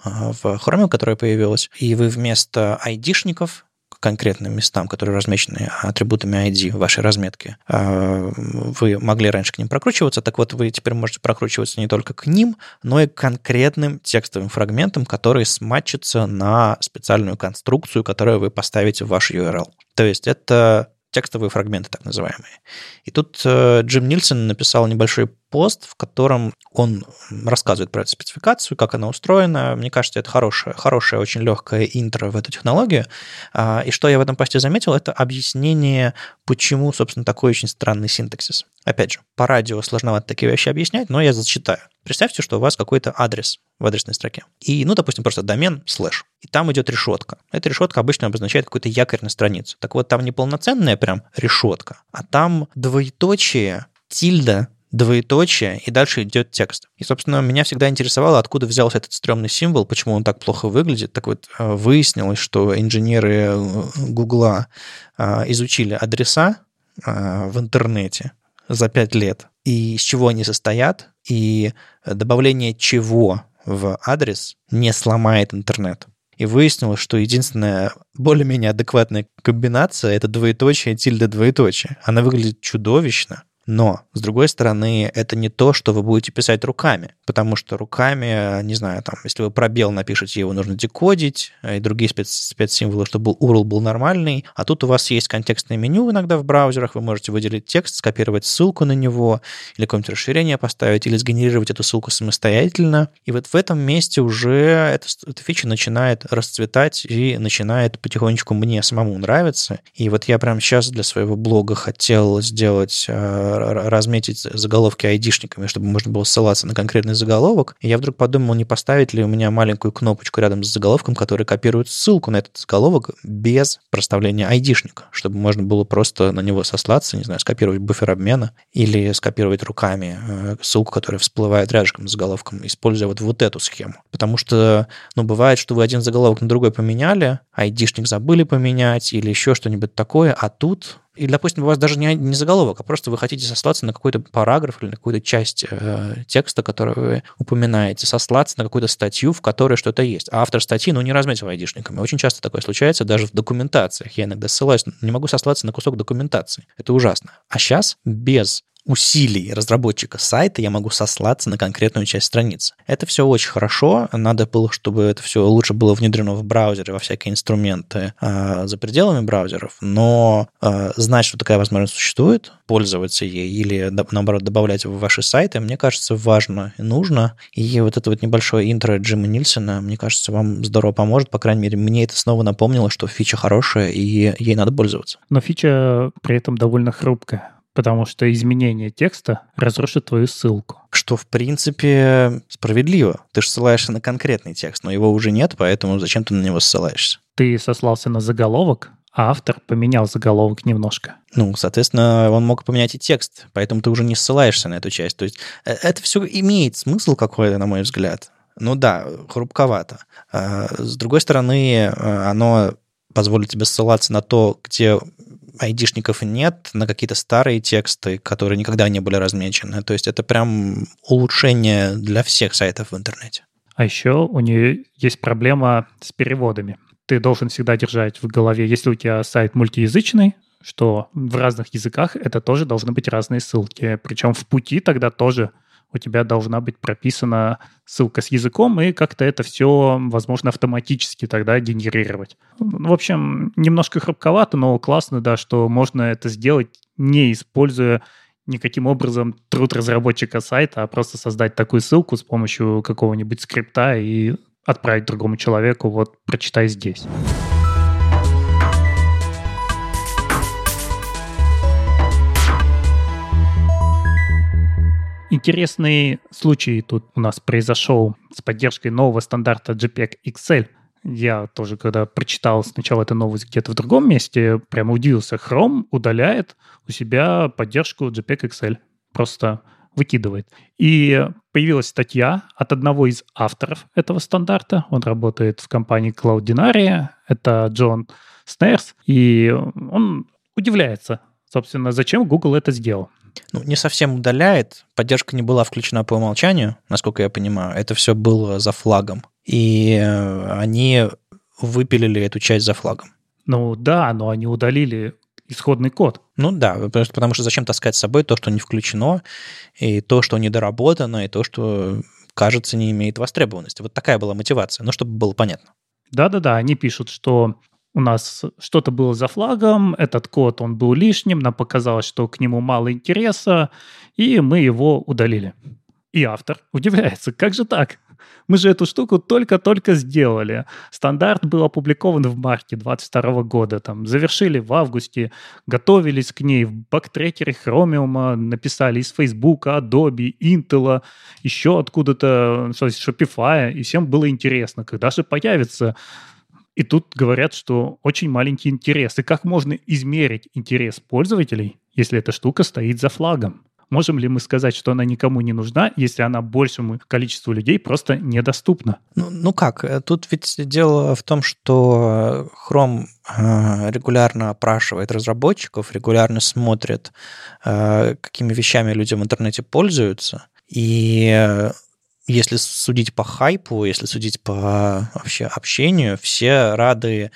а, в Chrome, которая появилась, и вы вместо айдишников конкретным местам, которые размечены атрибутами ID в вашей разметке, а, вы могли раньше к ним прокручиваться, так вот вы теперь можете прокручиваться не только к ним, но и к конкретным текстовым фрагментам, которые сматчатся на специальную конструкцию, которую вы поставите в ваш URL. То есть это текстовые фрагменты, так называемые. И тут э, Джим Нильсон написал небольшой пост, в котором он рассказывает про эту спецификацию, как она устроена. Мне кажется, это хорошее, хорошее, очень легкое интро в эту технологию. А, и что я в этом посте заметил, это объяснение, почему, собственно, такой очень странный синтаксис. Опять же, по радио сложновато такие вещи объяснять, но я зачитаю. Представьте, что у вас какой-то адрес в адресной строке. И, ну, допустим, просто домен слэш. И там идет решетка. Эта решетка обычно обозначает какой-то якорь на страницу. Так вот, там не полноценная прям решетка, а там двоеточие, тильда, двоеточие, и дальше идет текст. И, собственно, меня всегда интересовало, откуда взялся этот стрёмный символ, почему он так плохо выглядит. Так вот, э, выяснилось, что инженеры э, Гугла э, изучили адреса в интернете за пять лет, и из чего они состоят, и добавление чего в адрес не сломает интернет. И выяснилось, что единственная более-менее адекватная комбинация — это двоеточие, тильда двоеточие. Она выглядит чудовищно, Но, с другой стороны, это не то, что вы будете писать руками, потому что руками, не знаю, там, если вы пробел напишете, его нужно декодить, и другие спец спецсимволы, чтобы URL был нормальный, а тут у вас есть контекстное меню иногда в браузерах, вы можете выделить текст, скопировать ссылку на него, или какое-нибудь расширение поставить, или сгенерировать эту ссылку самостоятельно. И вот в этом месте уже эта, эта фича начинает расцветать и начинает потихонечку мне самому нравиться. И вот я прямо сейчас для своего блога хотел сделать, э, разметить заголовки айдишниками, чтобы можно было ссылаться на конкретный заголовок. И я вдруг подумал, не поставить ли у меня маленькую кнопочку рядом с заголовком, которая копирует ссылку на этот заголовок без проставления айдишника, чтобы можно было просто на него сослаться, не знаю, скопировать буфер обмена или скопировать руками э, ссылку, которая всплывает рядышком с заголовком, используя вот, вот эту схему. Потому что, ну, бывает, что вы один заголовок на другой поменяли, айдишник забыли поменять или еще что-нибудь такое, а тут и, допустим, у вас даже не, не заголовок, а просто вы хотите сослаться на какой-то параграф или на какую-то часть э, текста, который вы упоминаете, сослаться на какую-то статью, в которой что-то есть. А автор статьи, ну, не разметил айдишниками. Очень часто такое случается даже в документациях. Я иногда ссылаюсь, не могу сослаться на кусок документации. Это ужасно. А сейчас без усилий разработчика сайта я могу сослаться на конкретную часть страницы. Это все очень хорошо. Надо было, чтобы это все лучше было внедрено в браузере, во всякие инструменты э, за пределами браузеров. Но э, знать, что такая возможность существует, пользоваться ей или, наоборот, добавлять в ваши сайты, мне кажется, важно и нужно. И вот это вот небольшое интро Джима Нильсона, мне кажется, вам здорово поможет. По крайней мере, мне это снова напомнило, что фича хорошая, и ей надо пользоваться. Но фича при этом довольно хрупкая потому что изменение текста разрушит твою ссылку. Что, в принципе, справедливо. Ты же ссылаешься на конкретный текст, но его уже нет, поэтому зачем ты на него ссылаешься? Ты сослался на заголовок, а автор поменял заголовок немножко. Ну, соответственно, он мог поменять и текст, поэтому ты уже не ссылаешься на эту часть. То есть э, это все имеет смысл какой-то, на мой взгляд. Ну да, хрупковато. А, с другой стороны, э, оно позволит тебе ссылаться на то, где айдишников нет, на какие-то старые тексты, которые никогда не были размечены. То есть это прям улучшение для всех сайтов в интернете. А еще у нее есть проблема с переводами. Ты должен всегда держать в голове, если у тебя сайт мультиязычный, что в разных языках это тоже должны быть разные ссылки. Причем в пути тогда тоже у тебя должна быть прописана ссылка с языком, и как-то это все, возможно, автоматически тогда генерировать. В общем, немножко хрупковато, но классно, да, что можно это сделать, не используя никаким образом труд разработчика сайта, а просто создать такую ссылку с помощью какого-нибудь скрипта и отправить другому человеку, вот, прочитай здесь. Интересный случай тут у нас произошел с поддержкой нового стандарта JPEG XL. Я тоже, когда прочитал сначала эту новость где-то в другом месте, прямо удивился. Chrome удаляет у себя поддержку JPEG XL. Просто выкидывает. И появилась статья от одного из авторов этого стандарта. Он работает в компании Cloudinaria. Это Джон Снерс. И он удивляется, собственно, зачем Google это сделал ну, не совсем удаляет. Поддержка не была включена по умолчанию, насколько я понимаю. Это все было за флагом. И э, они выпилили эту часть за флагом. Ну да, но они удалили исходный код. Ну да, потому что зачем таскать с собой то, что не включено, и то, что недоработано, и то, что, кажется, не имеет востребованности. Вот такая была мотивация, ну, чтобы было понятно. Да-да-да, они пишут, что у нас что-то было за флагом, этот код, он был лишним, нам показалось, что к нему мало интереса, и мы его удалили. И автор удивляется, как же так? Мы же эту штуку только-только сделали. Стандарт был опубликован в марте 22 года. Там, завершили в августе, готовились к ней в бактрекере Chromium, написали из Facebook, Adobe, Intel, еще откуда-то, что Shopify, и всем было интересно, когда же появится и тут говорят, что очень маленький интерес. И как можно измерить интерес пользователей, если эта штука стоит за флагом? Можем ли мы сказать, что она никому не нужна, если она большему количеству людей просто недоступна? Ну, ну как? Э, тут ведь дело в том, что Chrome э, регулярно опрашивает разработчиков, регулярно смотрит, э, какими вещами люди в интернете пользуются. И если судить по хайпу, если судить по вообще общению, все рады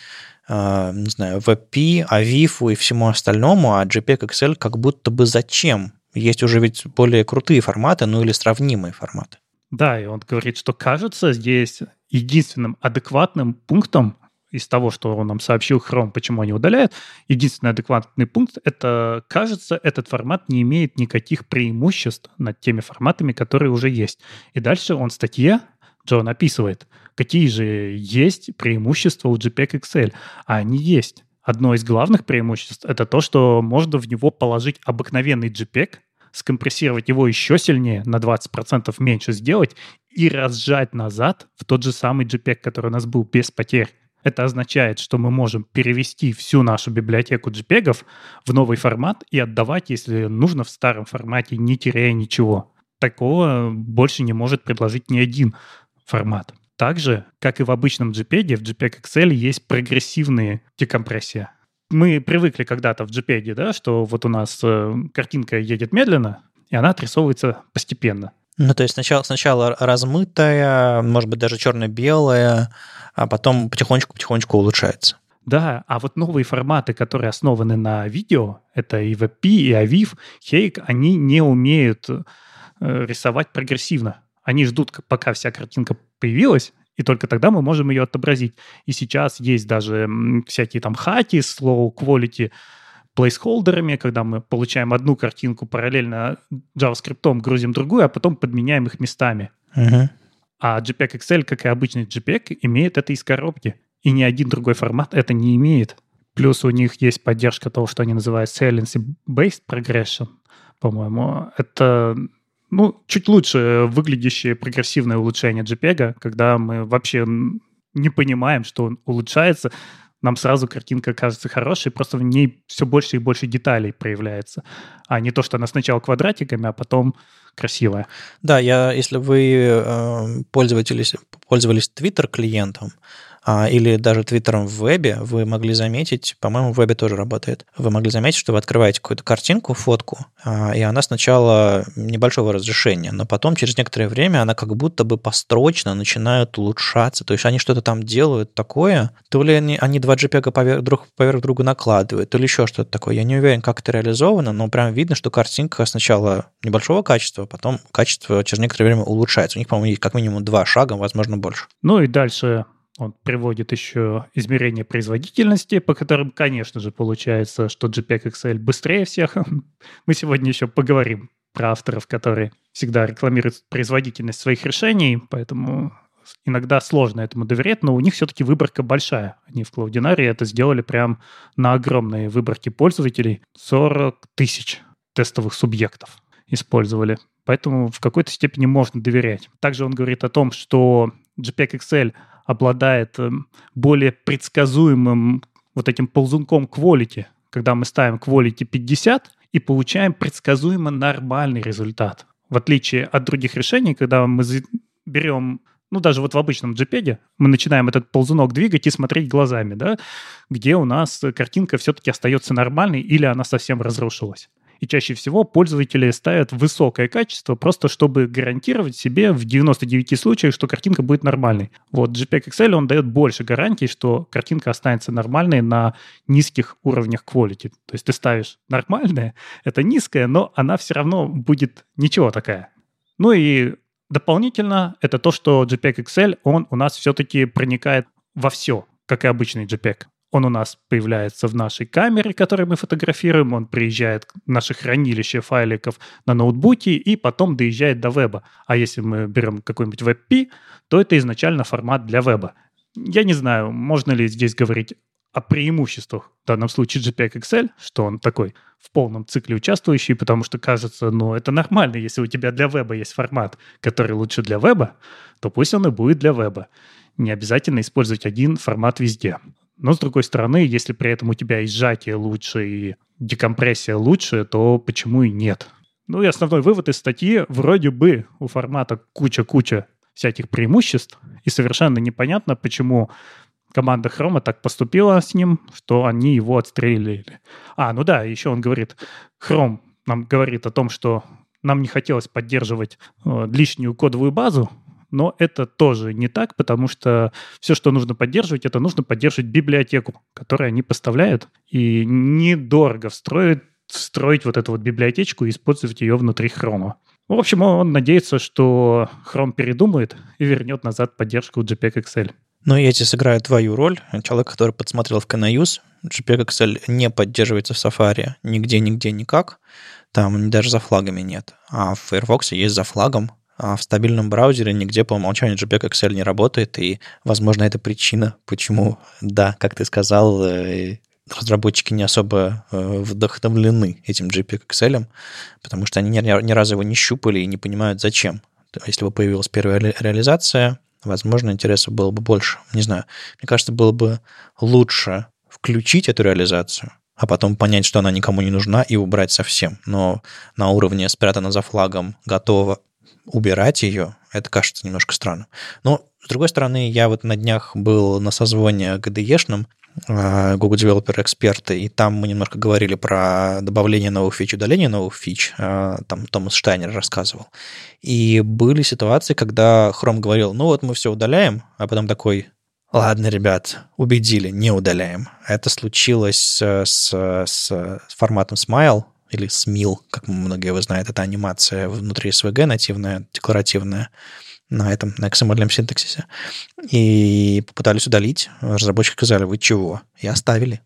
Uh, не знаю, WebP, Aviv и всему остальному, а JPEG XL как будто бы зачем Есть уже ведь более крутые форматы, ну или сравнимые форматы. Да, и он говорит, что кажется, здесь единственным адекватным пунктом из того, что он нам сообщил Chrome, почему они удаляют, единственный адекватный пункт — это, кажется, этот формат не имеет никаких преимуществ над теми форматами, которые уже есть. И дальше он в статье, Джон описывает, какие же есть преимущества у JPEG XL. А они есть. Одно из главных преимуществ — это то, что можно в него положить обыкновенный JPEG, скомпрессировать его еще сильнее, на 20% меньше сделать и разжать назад в тот же самый JPEG, который у нас был без потерь. Это означает, что мы можем перевести всю нашу библиотеку JPEG в новый формат и отдавать, если нужно, в старом формате, не теряя ничего. Такого больше не может предложить ни один формат. Также, как и в обычном JPEG, в JPEG XL есть прогрессивные декомпрессии мы привыкли когда-то в JPEG, да, что вот у нас э, картинка едет медленно, и она отрисовывается постепенно. Ну, то есть сначала, сначала размытая, может быть, даже черно-белая, а потом потихонечку-потихонечку улучшается. Да, а вот новые форматы, которые основаны на видео, это и VP, и AVIF, Hake, они не умеют э, рисовать прогрессивно. Они ждут, пока вся картинка появилась, и только тогда мы можем ее отобразить. И сейчас есть даже всякие там хаки с low quality плейсхолдерами, когда мы получаем одну картинку параллельно JavaScript, грузим другую, а потом подменяем их местами. Uh-huh. А JPEG XL, как и обычный JPEG, имеет это из коробки. И ни один другой формат это не имеет. Плюс у них есть поддержка того, что они называют Saliency-Based Progression, по-моему. Это ну, чуть лучше выглядящее прогрессивное улучшение JPEG, когда мы вообще не понимаем, что он улучшается, нам сразу картинка кажется хорошей, просто в ней все больше и больше деталей проявляется, а не то, что она сначала квадратиками, а потом красивая. Да, я, если вы э, пользовались, пользовались Twitter клиентом, или даже Твиттером в вебе, вы могли заметить, по-моему, в вебе тоже работает, вы могли заметить, что вы открываете какую-то картинку, фотку, а, и она сначала небольшого разрешения, но потом через некоторое время она как будто бы построчно начинает улучшаться, то есть они что-то там делают такое, то ли они, они два JPEG поверх, друг, поверх друга накладывают, то ли еще что-то такое. Я не уверен, как это реализовано, но прям видно, что картинка сначала небольшого качества, потом качество через некоторое время улучшается. У них, по-моему, есть как минимум два шага, возможно, больше. Ну и дальше он приводит еще измерение производительности, по которым, конечно же, получается, что JPEG XL быстрее всех. Мы сегодня еще поговорим про авторов, которые всегда рекламируют производительность своих решений, поэтому иногда сложно этому доверять, но у них все-таки выборка большая. Они в Cloudinary это сделали прям на огромные выборки пользователей. 40 тысяч тестовых субъектов использовали. Поэтому в какой-то степени можно доверять. Также он говорит о том, что JPEG XL обладает эм, более предсказуемым вот этим ползунком quality, когда мы ставим quality 50 и получаем предсказуемо нормальный результат. В отличие от других решений, когда мы берем ну, даже вот в обычном JPEG мы начинаем этот ползунок двигать и смотреть глазами, да, где у нас картинка все-таки остается нормальной или она совсем разрушилась. И чаще всего пользователи ставят высокое качество, просто чтобы гарантировать себе в 99 случаях, что картинка будет нормальной. Вот JPEG XL, он дает больше гарантий, что картинка останется нормальной на низких уровнях quality. То есть ты ставишь нормальное, это низкое, но она все равно будет ничего такая. Ну и дополнительно это то, что JPEG XL, он у нас все-таки проникает во все, как и обычный JPEG. Он у нас появляется в нашей камере, которую мы фотографируем, он приезжает в наше хранилище файликов на ноутбуке и потом доезжает до веба. А если мы берем какой-нибудь WebP, то это изначально формат для веба. Я не знаю, можно ли здесь говорить о преимуществах, в данном случае JPEG XL, что он такой в полном цикле участвующий, потому что кажется, ну, это нормально, если у тебя для веба есть формат, который лучше для веба, то пусть он и будет для веба. Не обязательно использовать один формат везде. Но, с другой стороны, если при этом у тебя и сжатие лучше, и декомпрессия лучше, то почему и нет? Ну и основной вывод из статьи, вроде бы у формата куча-куча всяких преимуществ, и совершенно непонятно, почему команда Хрома так поступила с ним, что они его отстрелили. А, ну да, еще он говорит, Хром нам говорит о том, что нам не хотелось поддерживать э, лишнюю кодовую базу, но это тоже не так, потому что все, что нужно поддерживать, это нужно поддерживать библиотеку, которую они поставляют, и недорого встроить встроить вот эту вот библиотечку и использовать ее внутри Chrome. В общем, он надеется, что Chrome передумает и вернет назад поддержку JPEG XL. Ну, я здесь сыграю твою роль. Человек, который подсмотрел в CanaUse, JPEG XL не поддерживается в Safari нигде, нигде, никак. Там даже за флагами нет. А в Firefox есть за флагом, в стабильном браузере нигде по умолчанию JPEG XL не работает, и, возможно, это причина, почему, да, как ты сказал, э, разработчики не особо э, вдохновлены этим JPEG XL, потому что они ни, разу его не щупали и не понимают, зачем. Если бы появилась первая реализация, возможно, интереса было бы больше. Не знаю. Мне кажется, было бы лучше включить эту реализацию, а потом понять, что она никому не нужна, и убрать совсем. Но на уровне спрятано за флагом, готово убирать ее, это кажется немножко странно. Но, с другой стороны, я вот на днях был на созвоне GDE-шном, а, Google Developer эксперты, и там мы немножко говорили про добавление новых фич, удаление новых фич. А, там Томас Штайнер рассказывал. И были ситуации, когда Chrome говорил, ну вот мы все удаляем, а потом такой, ладно, ребят, убедили, не удаляем. Это случилось с, с форматом Smile, или SMIL, как многие его знают, это анимация внутри SVG нативная, декларативная на этом, на XML синтаксисе. И попытались удалить. Разработчики сказали, вы чего? И оставили.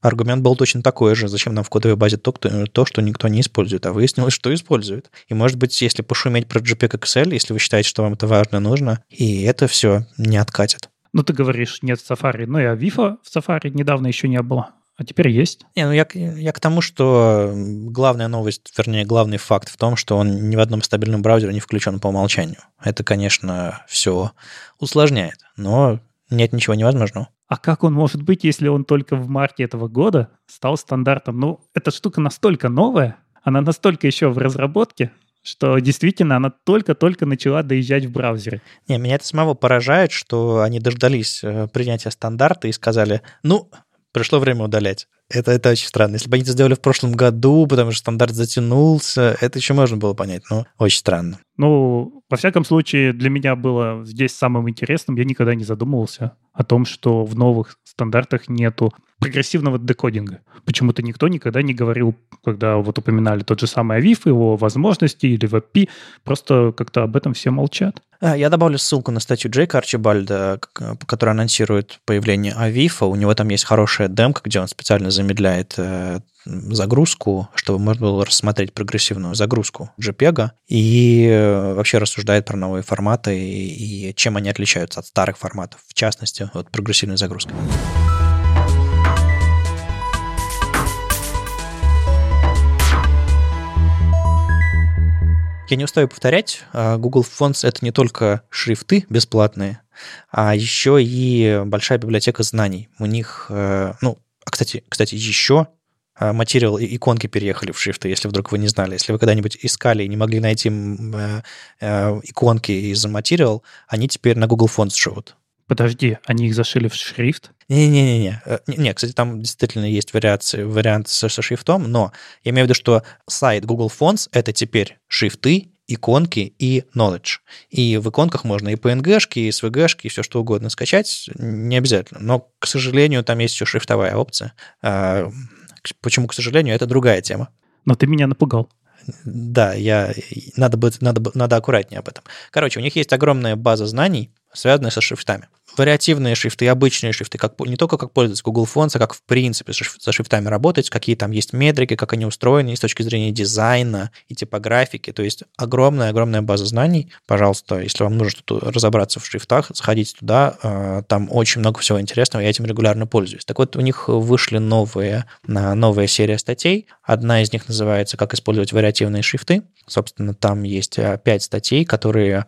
Аргумент был точно такой же. Зачем нам в кодовой базе то, кто, то, что никто не использует? А выяснилось, что используют. И, может быть, если пошуметь про JPEG XL, если вы считаете, что вам это важно, нужно, и это все не откатит. Ну, ты говоришь, нет в Safari. Ну, и Авифа в Safari недавно еще не было. А теперь есть. Не, ну я, я к тому, что главная новость, вернее, главный факт в том, что он ни в одном стабильном браузере не включен по умолчанию. Это, конечно, все усложняет, но нет ничего невозможного. А как он может быть, если он только в марте этого года стал стандартом? Ну, эта штука настолько новая, она настолько еще в разработке, что действительно она только-только начала доезжать в браузере. Не, меня это самого поражает, что они дождались э, принятия стандарта и сказали, ну, пришло время удалять. Это, это очень странно. Если бы они это сделали в прошлом году, потому что стандарт затянулся, это еще можно было понять, но очень странно. Ну, во всяком случае, для меня было здесь самым интересным, я никогда не задумывался о том, что в новых стандартах нету прогрессивного декодинга. Почему-то никто никогда не говорил, когда вот упоминали тот же самый Авиф, его возможности или VP, просто как-то об этом все молчат. А, я добавлю ссылку на статью Джейка Арчибальда, которая анонсирует появление Авифа. У него там есть хорошая демка, где он специально замедляет э, загрузку, чтобы можно было рассмотреть прогрессивную загрузку JPEG и э, вообще рассуждает про новые форматы и чем они отличаются от старых форматов, в частности, от прогрессивной загрузки. Я не устаю повторять, а, Google Fonts — это не только шрифты бесплатные, а еще и большая библиотека знаний. У них, э, ну, а, кстати, кстати, еще материал и иконки переехали в шрифты, если вдруг вы не знали. Если вы когда-нибудь искали и не могли найти э, э, иконки из материал, они теперь на Google Fonts живут. Подожди, они их зашили в шрифт? Не-не-не. Не, кстати, там действительно есть вариации, вариант со, со шрифтом, но я имею в виду, что сайт Google Fonts — это теперь шрифты, иконки и knowledge. И в иконках можно и PNG-шки, и SVG-шки, и все что угодно скачать, не обязательно. Но, к сожалению, там есть еще шрифтовая опция. А, почему, к сожалению, это другая тема. Но ты меня напугал. Да, я, надо, быть, надо, надо аккуратнее об этом. Короче, у них есть огромная база знаний, связанная со шрифтами вариативные шрифты обычные шрифты, как, не только как пользоваться Google Fonts, а как в принципе со шрифтами работать, какие там есть метрики, как они устроены и с точки зрения дизайна и типографики. То есть огромная-огромная база знаний. Пожалуйста, если вам нужно что-то разобраться в шрифтах, заходите туда. А, там очень много всего интересного, я этим регулярно пользуюсь. Так вот, у них вышли новые, новая серия статей. Одна из них называется «Как использовать вариативные шрифты». Собственно, там есть а, пять статей, которые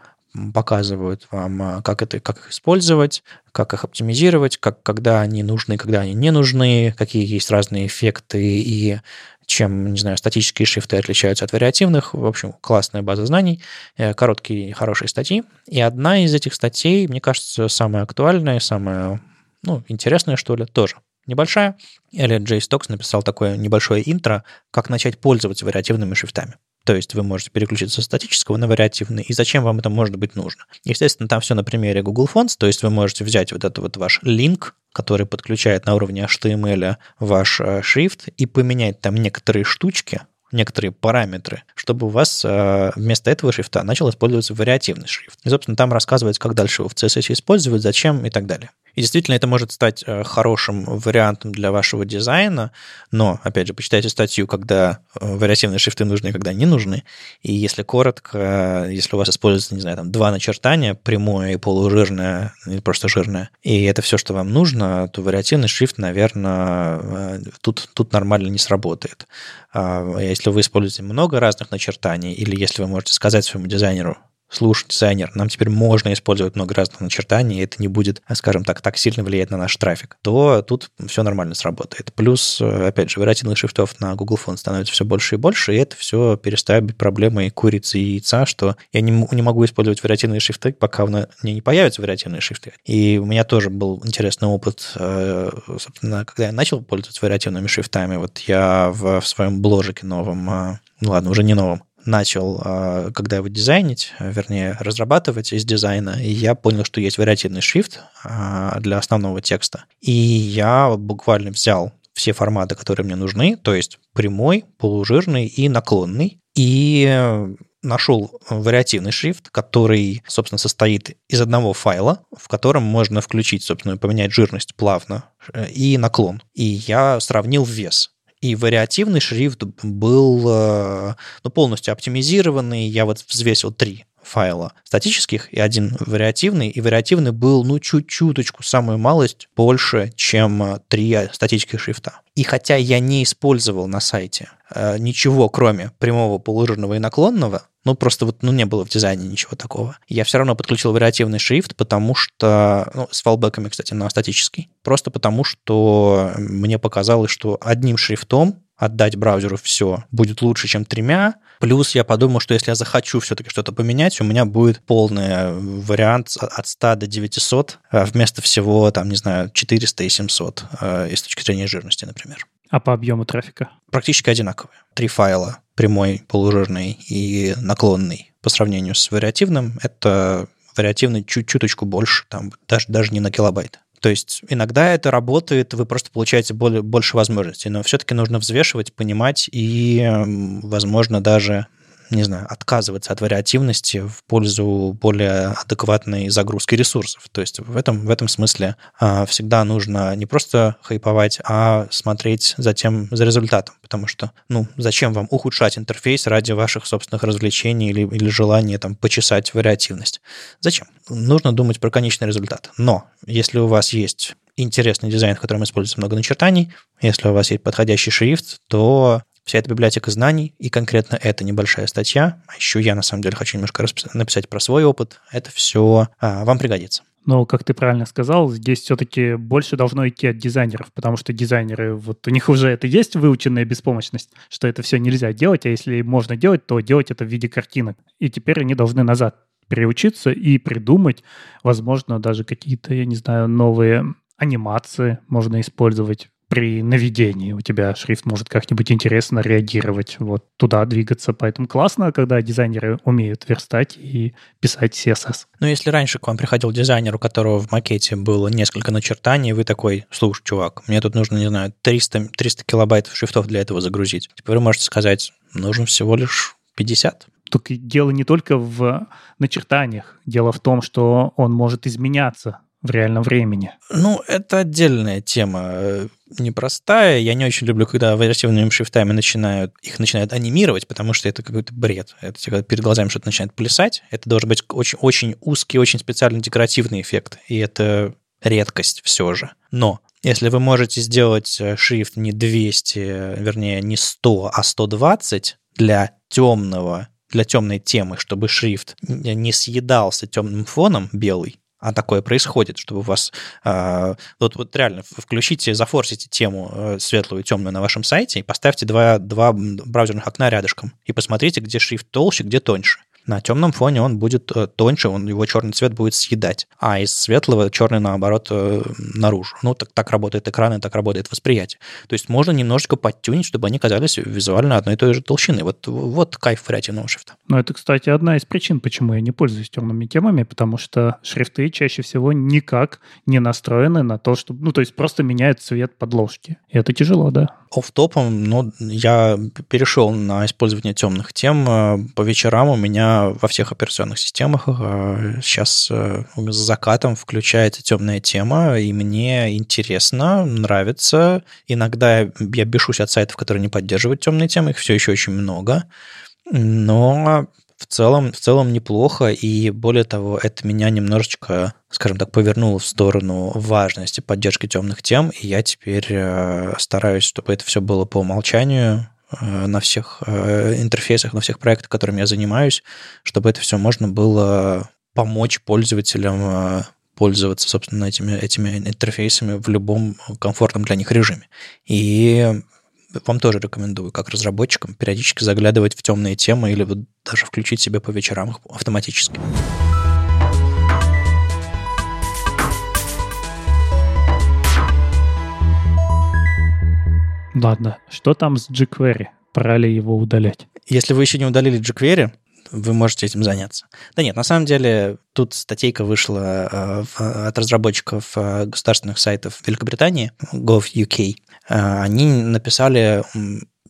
показывают вам, а, как это, как их использовать, как их оптимизировать, как, когда они нужны, когда они не нужны, какие есть разные эффекты и чем, не знаю, статические шрифты отличаются от вариативных. В общем, классная база знаний, э, короткие, хорошие статьи. И одна из этих статей, мне кажется, самая актуальная, самая ну, интересная, что ли, тоже небольшая. Эллиот Джей Стокс написал такое небольшое интро, как начать пользоваться вариативными шрифтами. То есть вы можете переключиться со статического на вариативный, и зачем вам это может быть нужно. Естественно, там все на примере Google Fonts, то есть вы можете взять вот этот вот ваш линк, который подключает на уровне HTML ваш э, шрифт, и поменять там некоторые штучки, некоторые параметры, чтобы у вас э, вместо этого шрифта начал использоваться вариативный шрифт. И, собственно, там рассказывается, как дальше его в CSS использовать, зачем и так далее. И действительно, это может стать э, хорошим вариантом для вашего дизайна, но, опять же, почитайте статью, когда э, вариативные шрифты нужны, когда не нужны. И если коротко, если у вас используется, не знаю, там два начертания, прямое и полужирное, или просто жирное, и это все, что вам нужно, то вариативный шрифт, наверное, э, тут, тут нормально не сработает. А если вы используете много разных начертаний, или если вы можете сказать своему дизайнеру, слушай, дизайнер, нам теперь можно использовать много разных начертаний, и это не будет, скажем так, так сильно влиять на наш трафик, то тут все нормально сработает. Плюс, опять же, вариативных шрифтов на Google Phone становится все больше и больше, и это все перестает быть проблемой курицы и яйца, что я не, не могу использовать вариативные шрифты, пока у меня не появятся вариативные шрифты. И у меня тоже был интересный опыт, э, собственно, когда я начал пользоваться вариативными шрифтами, вот я в, в своем бложике новом, э, ну ладно, уже не новом, начал, а, когда его дизайнить, вернее, разрабатывать из дизайна, и я понял, что есть вариативный шрифт а, для основного текста. И я буквально взял все форматы, которые мне нужны, то есть прямой, полужирный и наклонный, и нашел вариативный шрифт, который, собственно, состоит из одного файла, в котором можно включить, собственно, поменять жирность плавно э, и наклон. И я сравнил вес. И вариативный шрифт был э, ну, полностью оптимизированный. Я вот взвесил три файла статических и один вариативный. И вариативный был, ну, чуть-чуточку, самую малость, больше, чем э, три статических шрифта. И хотя я не использовал на сайте э, ничего, кроме прямого, полужирного и наклонного, ну, просто вот ну, не было в дизайне ничего такого. Я все равно подключил вариативный шрифт, потому что... Ну, с фалбеками, кстати, на статический. Просто потому что мне показалось, что одним шрифтом отдать браузеру все будет лучше, чем тремя. Плюс я подумал, что если я захочу все-таки что-то поменять, у меня будет полный вариант от 100 до 900 а вместо всего, там, не знаю, 400 и 700 э, с точки зрения жирности, например. А по объему трафика? Практически одинаковые. Три файла прямой, полужирный и наклонный по сравнению с вариативным, это вариативный чуть-чуточку больше, там даже, даже не на килобайт. То есть иногда это работает, вы просто получаете более, больше возможностей, но все-таки нужно взвешивать, понимать и, возможно, даже не знаю, отказываться от вариативности в пользу более адекватной загрузки ресурсов. То есть в этом, в этом смысле а, всегда нужно не просто хайповать, а смотреть затем за результатом. Потому что, ну, зачем вам ухудшать интерфейс ради ваших собственных развлечений или, или желания там почесать вариативность? Зачем? Нужно думать про конечный результат. Но если у вас есть интересный дизайн, в котором используется много начертаний, если у вас есть подходящий шрифт, то вся эта библиотека знаний, и конкретно эта небольшая статья, а еще я на самом деле хочу немножко написать про свой опыт, это все а, вам пригодится. Но, как ты правильно сказал, здесь все-таки больше должно идти от дизайнеров, потому что дизайнеры, вот у них уже это есть выученная беспомощность, что это все нельзя делать, а если можно делать, то делать это в виде картинок. И теперь они должны назад переучиться и придумать, возможно, даже какие-то, я не знаю, новые анимации можно использовать при наведении у тебя шрифт может как-нибудь интересно реагировать, вот туда двигаться. Поэтому классно, когда дизайнеры умеют верстать и писать CSS. Ну, если раньше к вам приходил дизайнер, у которого в макете было несколько начертаний, вы такой, слушай, чувак, мне тут нужно, не знаю, 300, 300 килобайт шрифтов для этого загрузить. Теперь вы можете сказать, нужно всего лишь 50. Только дело не только в начертаниях. Дело в том, что он может изменяться в реальном времени? Ну, это отдельная тема, непростая. Я не очень люблю, когда вариативными шрифтами начинают, их начинают анимировать, потому что это какой-то бред. Это когда перед глазами что-то начинает плясать. Это должен быть очень, очень узкий, очень специально декоративный эффект. И это редкость все же. Но если вы можете сделать э, шрифт не 200, вернее, не 100, а 120 для темного для темной темы, чтобы шрифт не съедался темным фоном белый, а такое происходит, чтобы у вас... Э, вот, вот реально включите, зафорсите тему э, светлую и темную на вашем сайте и поставьте два, два браузерных окна рядышком и посмотрите, где шрифт толще, где тоньше. На темном фоне он будет э, тоньше, он, его черный цвет будет съедать, а из светлого черный, наоборот, э, наружу. Ну, так, так работает экран и так работает восприятие. То есть можно немножечко подтюнить, чтобы они казались визуально одной и той же толщины. Вот, вот кайф вариативного шрифта. Ну, это, кстати, одна из причин, почему я не пользуюсь темными темами, потому что шрифты чаще всего никак не настроены на то, чтобы... Ну, то есть просто меняют цвет подложки. И это тяжело, да. Офф-топом, но я перешел на использование темных тем. Э, по вечерам у меня во всех операционных системах э, сейчас э, с закатом включается темная тема, и мне интересно, нравится. Иногда я бешусь от сайтов, которые не поддерживают темные темы, их все еще очень много. Но в целом, в целом неплохо, и более того, это меня немножечко, скажем так, повернуло в сторону важности поддержки темных тем, и я теперь э, стараюсь, чтобы это все было по умолчанию э, на всех э, интерфейсах, на всех проектах, которыми я занимаюсь, чтобы это все можно было помочь пользователям пользоваться, собственно, этими, этими интерфейсами в любом комфортном для них режиме. И вам тоже рекомендую, как разработчикам, периодически заглядывать в темные темы или вот даже включить себе по вечерам их автоматически. Ладно, что там с jQuery? Пора ли его удалять? Если вы еще не удалили jQuery, вы можете этим заняться. Да нет, на самом деле тут статейка вышла э, от разработчиков э, государственных сайтов Великобритании, Gov.uk. Э, они написали,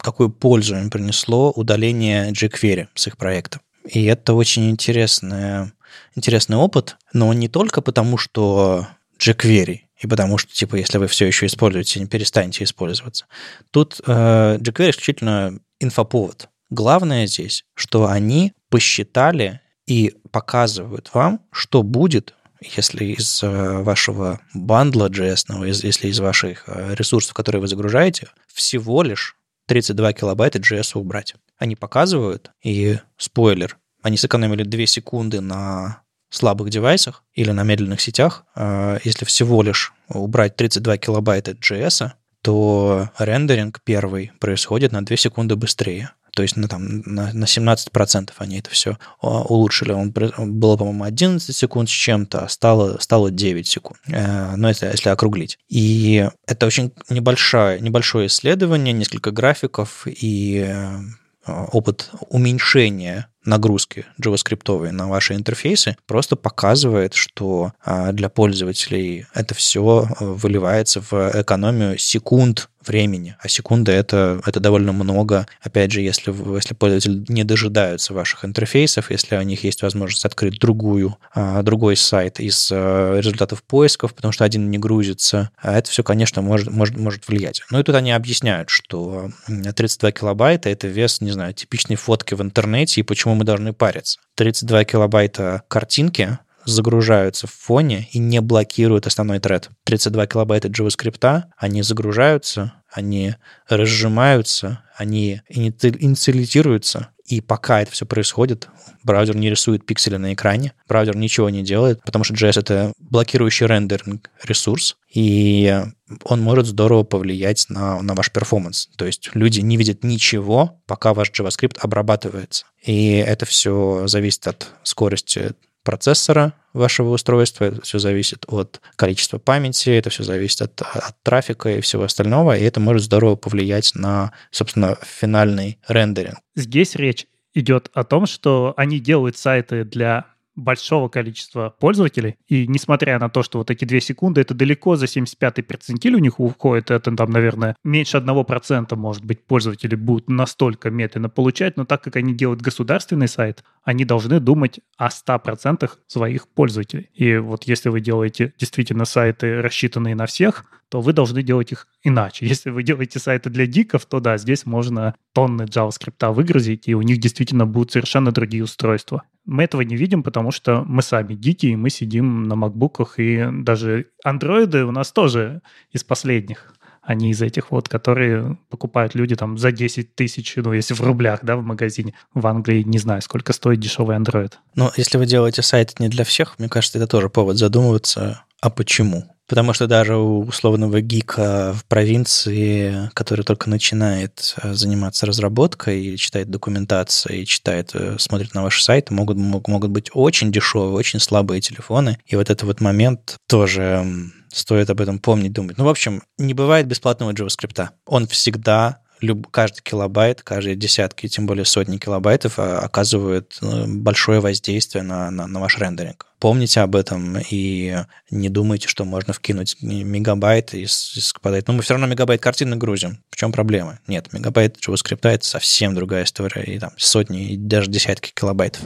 какую пользу им принесло удаление jQuery с их проекта. И это очень интересный, интересный опыт, но не только потому, что jQuery, и потому что, типа, если вы все еще используете, не перестанете использоваться. Тут э, jQuery исключительно инфоповод. Главное здесь, что они посчитали и показывают вам, что будет, если из э, вашего бандла JS, если из ваших э, ресурсов, которые вы загружаете, всего лишь 32 килобайта JS убрать. Они показывают, и спойлер, они сэкономили 2 секунды на слабых девайсах или на медленных сетях. Э, если всего лишь убрать 32 килобайта JS, то рендеринг первый происходит на 2 секунды быстрее то есть ну, там, на, на 17% они это все а, улучшили. Он было, по-моему, 11 секунд с чем-то, а стало, стало 9 секунд. Э, ну, если, если округлить. И это очень небольшое, небольшое исследование, несколько графиков и э, опыт уменьшения нагрузки JavaScript на ваши интерфейсы просто показывает, что а, для пользователей это все э, выливается в экономию секунд времени, а секунда это, это довольно много. Опять же, если, если пользователи не дожидаются ваших интерфейсов, если у них есть возможность открыть другую, а, другой сайт из а, результатов поисков, потому что один не грузится, а это все, конечно, может, может, может влиять. Ну и тут они объясняют, что 32 килобайта — это вес, не знаю, типичной фотки в интернете, и почему мы должны париться. 32 килобайта картинки загружаются в фоне и не блокируют основной тред. 32 килобайта JavaScript, они загружаются, они разжимаются, они инициализируются, и пока это все происходит, браузер не рисует пиксели на экране, браузер ничего не делает, потому что JS — это блокирующий рендеринг ресурс, и он может здорово повлиять на, на ваш перформанс. То есть люди не видят ничего, пока ваш JavaScript обрабатывается. И это все зависит от скорости процессора вашего устройства, это все зависит от количества памяти, это все зависит от, от трафика и всего остального, и это может здорово повлиять на, собственно, финальный рендеринг. Здесь речь идет о том, что они делают сайты для большого количества пользователей, и несмотря на то, что вот эти две секунды, это далеко за 75-й перцентиль у них уходит, это там, наверное, меньше 1% может быть пользователи будут настолько медленно получать, но так как они делают государственный сайт, они должны думать о 100% своих пользователей. И вот если вы делаете действительно сайты, рассчитанные на всех, то вы должны делать их иначе. Если вы делаете сайты для диков, то да, здесь можно тонны JavaScript выгрузить, и у них действительно будут совершенно другие устройства. Мы этого не видим, потому что мы сами дикие, мы сидим на макбуках, и даже андроиды у нас тоже из последних а не из этих вот, которые покупают люди там за 10 тысяч, ну, если в рублях, да, в магазине. В Англии не знаю, сколько стоит дешевый Android. Но если вы делаете сайт не для всех, мне кажется, это тоже повод задумываться, а почему? Потому что даже у условного гика в провинции, который только начинает э, заниматься разработкой, читает документацию, и читает, э, смотрит на ваш сайт, могут, могут быть очень дешевые, очень слабые телефоны. И вот этот вот момент тоже стоит об этом помнить, думать. Ну, в общем, не бывает бесплатного JavaScript. Он всегда люб, каждый килобайт, каждые десятки, тем более сотни килобайтов а, оказывают э, большое воздействие на, на, на ваш рендеринг. Помните об этом и не думайте, что можно вкинуть мегабайт и скопадать. Но мы все равно мегабайт картины грузим. В чем проблема? Нет, мегабайт JavaScript — это совсем другая история. И там сотни, и даже десятки килобайтов.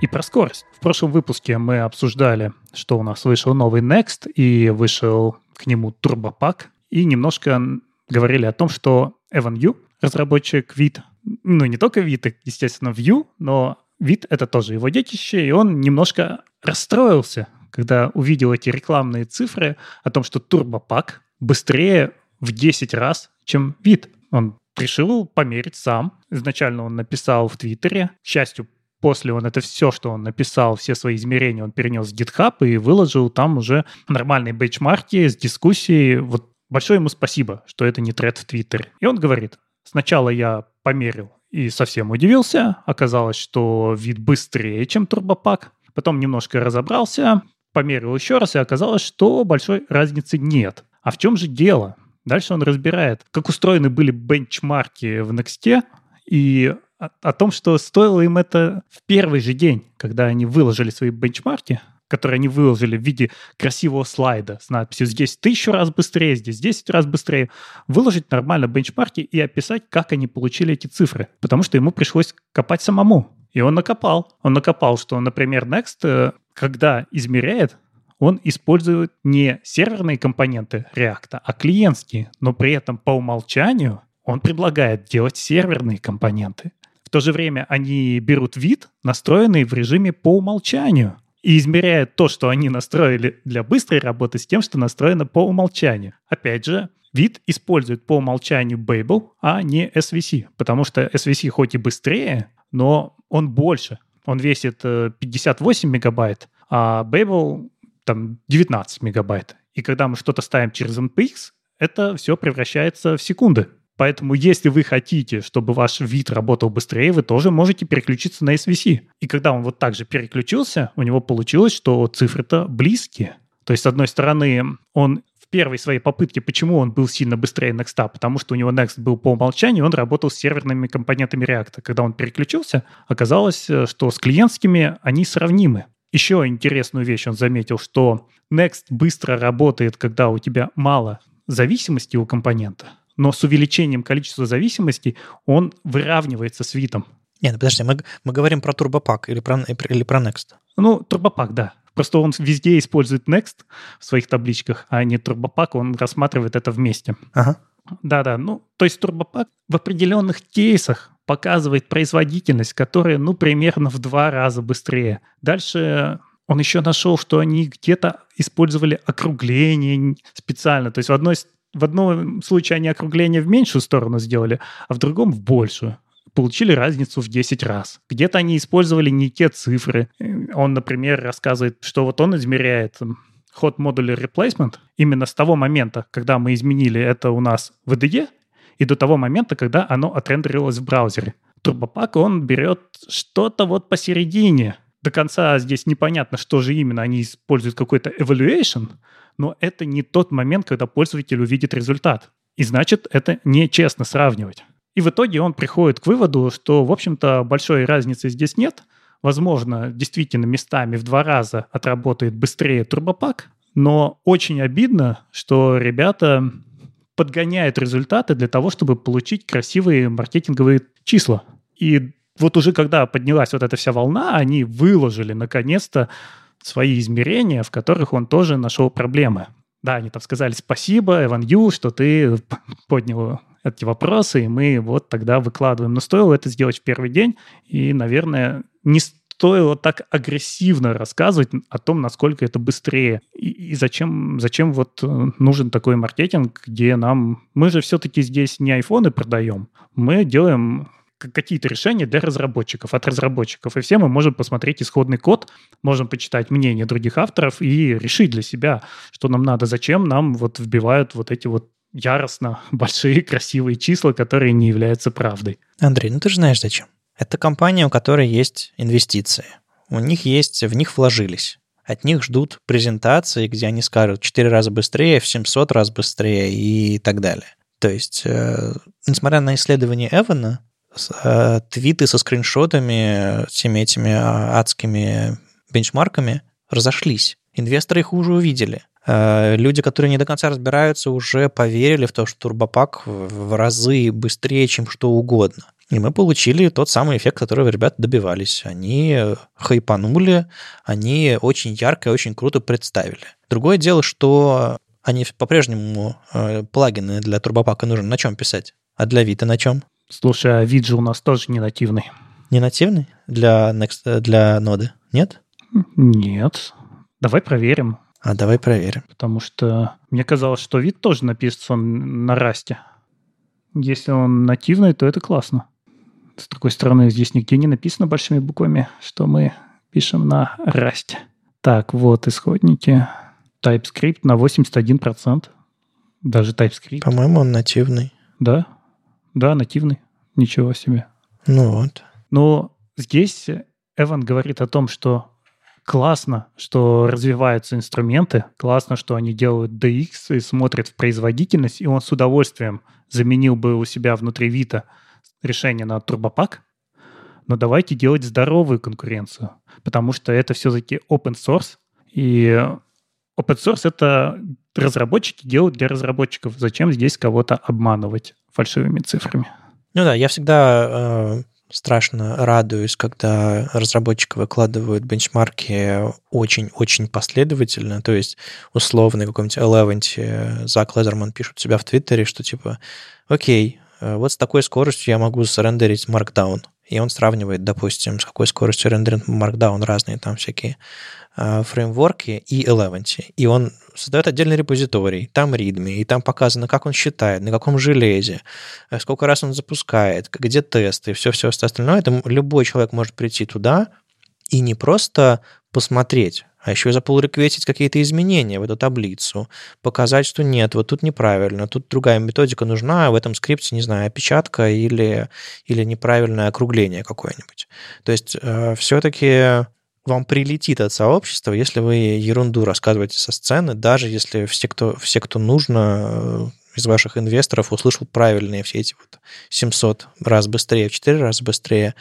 И про скорость. В прошлом выпуске мы обсуждали, что у нас вышел новый Next и вышел к нему Turbopack, и немножко говорили о том, что Evan Yu, разработчик Vite, ну не только Vite, естественно, Vue, но Vite — это тоже его детище, и он немножко расстроился, когда увидел эти рекламные цифры о том, что Turbopack быстрее в 10 раз, чем Vite. Он решил померить сам. Изначально он написал в Твиттере, к счастью, После он это все, что он написал, все свои измерения, он перенес в GitHub и выложил там уже нормальные бенчмарки с дискуссией. Вот большое ему спасибо, что это не тред в Твиттере. И он говорит, сначала я померил и совсем удивился. Оказалось, что вид быстрее, чем турбопак. Потом немножко разобрался, померил еще раз, и оказалось, что большой разницы нет. А в чем же дело? Дальше он разбирает, как устроены были бенчмарки в Next, и о, о том, что стоило им это в первый же день, когда они выложили свои бенчмарки, которые они выложили в виде красивого слайда с надписью «Здесь тысячу раз быстрее, здесь 10 раз быстрее», выложить нормально бенчмарки и описать, как они получили эти цифры. Потому что ему пришлось копать самому. И он накопал. Он накопал, что, например, Next, э, когда измеряет, он использует не серверные компоненты React, а клиентские, но при этом по умолчанию он предлагает делать серверные компоненты. В то же время они берут вид, настроенный в режиме по умолчанию, и измеряют то, что они настроили для быстрой работы, с тем, что настроено по умолчанию. Опять же, вид использует по умолчанию Babel, а не SVC, потому что SVC хоть и быстрее, но он больше. Он весит 58 э, мегабайт, а Babel там 19 мегабайт. И когда мы что-то ставим через NPX, это все превращается в секунды. Поэтому если вы хотите, чтобы ваш вид работал быстрее, вы тоже можете переключиться на SVC. И когда он вот так же переключился, у него получилось, что цифры-то близкие. То есть, с одной стороны, он в первой своей попытке, почему он был сильно быстрее Next, потому что у него Next был по умолчанию, он работал с серверными компонентами React. Когда он переключился, оказалось, э, что с клиентскими они сравнимы. Еще интересную вещь он заметил, что Next быстро работает, когда у тебя мало зависимости у компонента но с увеличением количества зависимостей он выравнивается с видом. Нет, ну подожди, мы, мы говорим про турбопак или про, или про Next? Ну, турбопак, да. Просто он везде использует Next в своих табличках, а не турбопак, он рассматривает это вместе. Ага. Да-да, ну, то есть турбопак в определенных кейсах показывает производительность, которая, ну, примерно в два раза быстрее. Дальше он еще нашел, что они где-то использовали округление специально. То есть в одной в одном случае они округление в меньшую сторону сделали, а в другом в большую. Получили разницу в 10 раз. Где-то они использовали не те цифры. Он, например, рассказывает, что вот он измеряет hot modular replacement именно с того момента, когда мы изменили это у нас в IDE, и до того момента, когда оно отрендерилось в браузере. Турбопак, он берет что-то вот посередине. До конца здесь непонятно, что же именно. Они используют какой-то evaluation, но это не тот момент, когда пользователь увидит результат. И значит, это нечестно сравнивать. И в итоге он приходит к выводу, что, в общем-то, большой разницы здесь нет. Возможно, действительно местами в два раза отработает быстрее турбопак, но очень обидно, что ребята подгоняют результаты для того, чтобы получить красивые маркетинговые числа. И вот уже когда поднялась вот эта вся волна, они выложили наконец-то свои измерения, в которых он тоже нашел проблемы. Да, они там сказали спасибо, Эван Ю, что ты поднял эти вопросы, и мы вот тогда выкладываем. Но стоило это сделать в первый день, и, наверное, не стоило так агрессивно рассказывать о том, насколько это быстрее. И, и зачем, зачем вот э, нужен такой маркетинг, где нам... Мы же все-таки здесь не айфоны продаем, мы делаем какие-то решения для разработчиков, от разработчиков. И все мы можем посмотреть исходный код, можем почитать мнение других авторов и решить для себя, что нам надо, зачем нам вот вбивают вот эти вот яростно большие красивые числа, которые не являются правдой. Андрей, ну ты же знаешь зачем. Это компания, у которой есть инвестиции. У них есть, в них вложились. От них ждут презентации, где они скажут в 4 раза быстрее, в 700 раз быстрее и так далее. То есть, э, несмотря на исследование Эвана, твиты со скриншотами, всеми этими а, адскими бенчмарками разошлись. Инвесторы их уже увидели. Э, люди, которые не до конца разбираются, уже поверили в то, что турбопак в разы быстрее, чем что угодно. И мы получили тот самый эффект, которого ребята добивались. Они хайпанули, они очень ярко и очень круто представили. Другое дело, что они по-прежнему э, плагины для турбопака нужно на чем писать? А для Vita на чем? Слушай, а вид же у нас тоже не нативный. Не нативный для, Next, для ноды? Нет? Нет. Давай проверим. А давай проверим. Потому что мне казалось, что вид тоже написан на расте. Если он нативный, то это классно. С другой стороны, здесь нигде не написано большими буквами, что мы пишем на расте. Так, вот исходники. TypeScript на 81%. Даже TypeScript. По-моему, он нативный. Да? Да, нативный. Ничего себе. Ну вот. Но здесь Эван говорит о том, что классно, что развиваются инструменты, классно, что они делают DX и смотрят в производительность, и он с удовольствием заменил бы у себя внутри Вита решение на турбопак, но давайте делать здоровую конкуренцию, потому что это все-таки open source, и open source — это разработчики делают для разработчиков. Зачем здесь кого-то обманывать фальшивыми цифрами? Ну да, я всегда э, страшно радуюсь, когда разработчики выкладывают бенчмарки очень-очень последовательно. То есть условно какой-нибудь Eleven Зак Лезерман пишет себя в Твиттере, что типа, окей, э, вот с такой скоростью я могу срендерить Markdown. И он сравнивает, допустим, с какой скоростью рендеринг Markdown разные там всякие Э, фреймворке и Eleventy. И он создает отдельный репозиторий, там readme, и там показано, как он считает, на каком железе, э, сколько раз он запускает, где тесты, все-все остальное. Это любой человек может прийти туда и не просто посмотреть, а еще и запулрекветить какие-то изменения в эту таблицу, показать, что нет, вот тут неправильно, тут другая методика нужна, в этом скрипте, не знаю, опечатка или, или неправильное округление какое-нибудь. То есть э, все-таки вам прилетит от сообщества, если вы ерунду рассказываете со сцены, даже если все, кто, все, кто нужно, э, из ваших инвесторов услышал правильные все эти вот 700 раз быстрее, в 4 раза быстрее,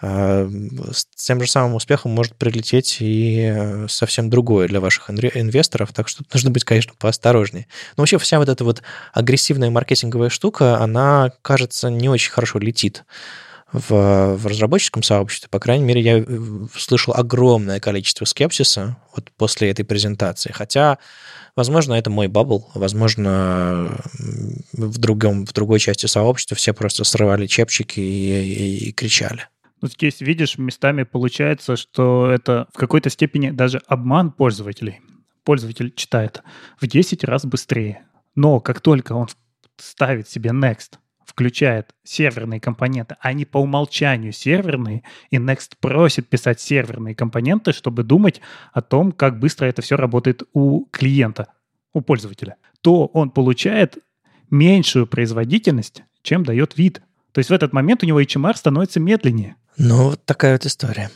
э, с тем же самым успехом может прилететь и э, совсем другое для ваших инвесторов, так что нужно быть, конечно, поосторожнее. Но вообще вся вот эта вот агрессивная маркетинговая штука, она, кажется, не очень хорошо летит в, в разработческом сообществе, по крайней мере, я э, слышал огромное количество скепсиса вот после этой презентации. Хотя, возможно, это мой бабл, возможно, в, другом, в другой части сообщества все просто срывали чепчики и, и, и кричали. Ну, здесь, видишь, местами получается, что это в какой-то степени даже обман пользователей. Пользователь читает в 10 раз быстрее. Но как только он ставит себе next, включает серверные компоненты, они по умолчанию серверные, и Next просит писать серверные компоненты, чтобы думать о том, как быстро это все работает у клиента, у пользователя, то он получает меньшую производительность, чем дает вид. То есть в этот момент у него HMR становится медленнее. Ну, вот такая вот история.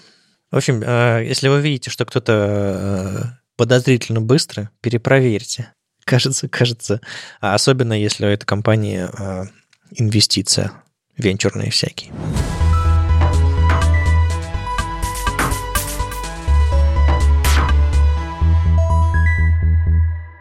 В общем, э, если вы видите, что кто-то э, подозрительно быстро, перепроверьте. Кажется, кажется. А особенно если у этой компании э, инвестиция, венчурные всякие.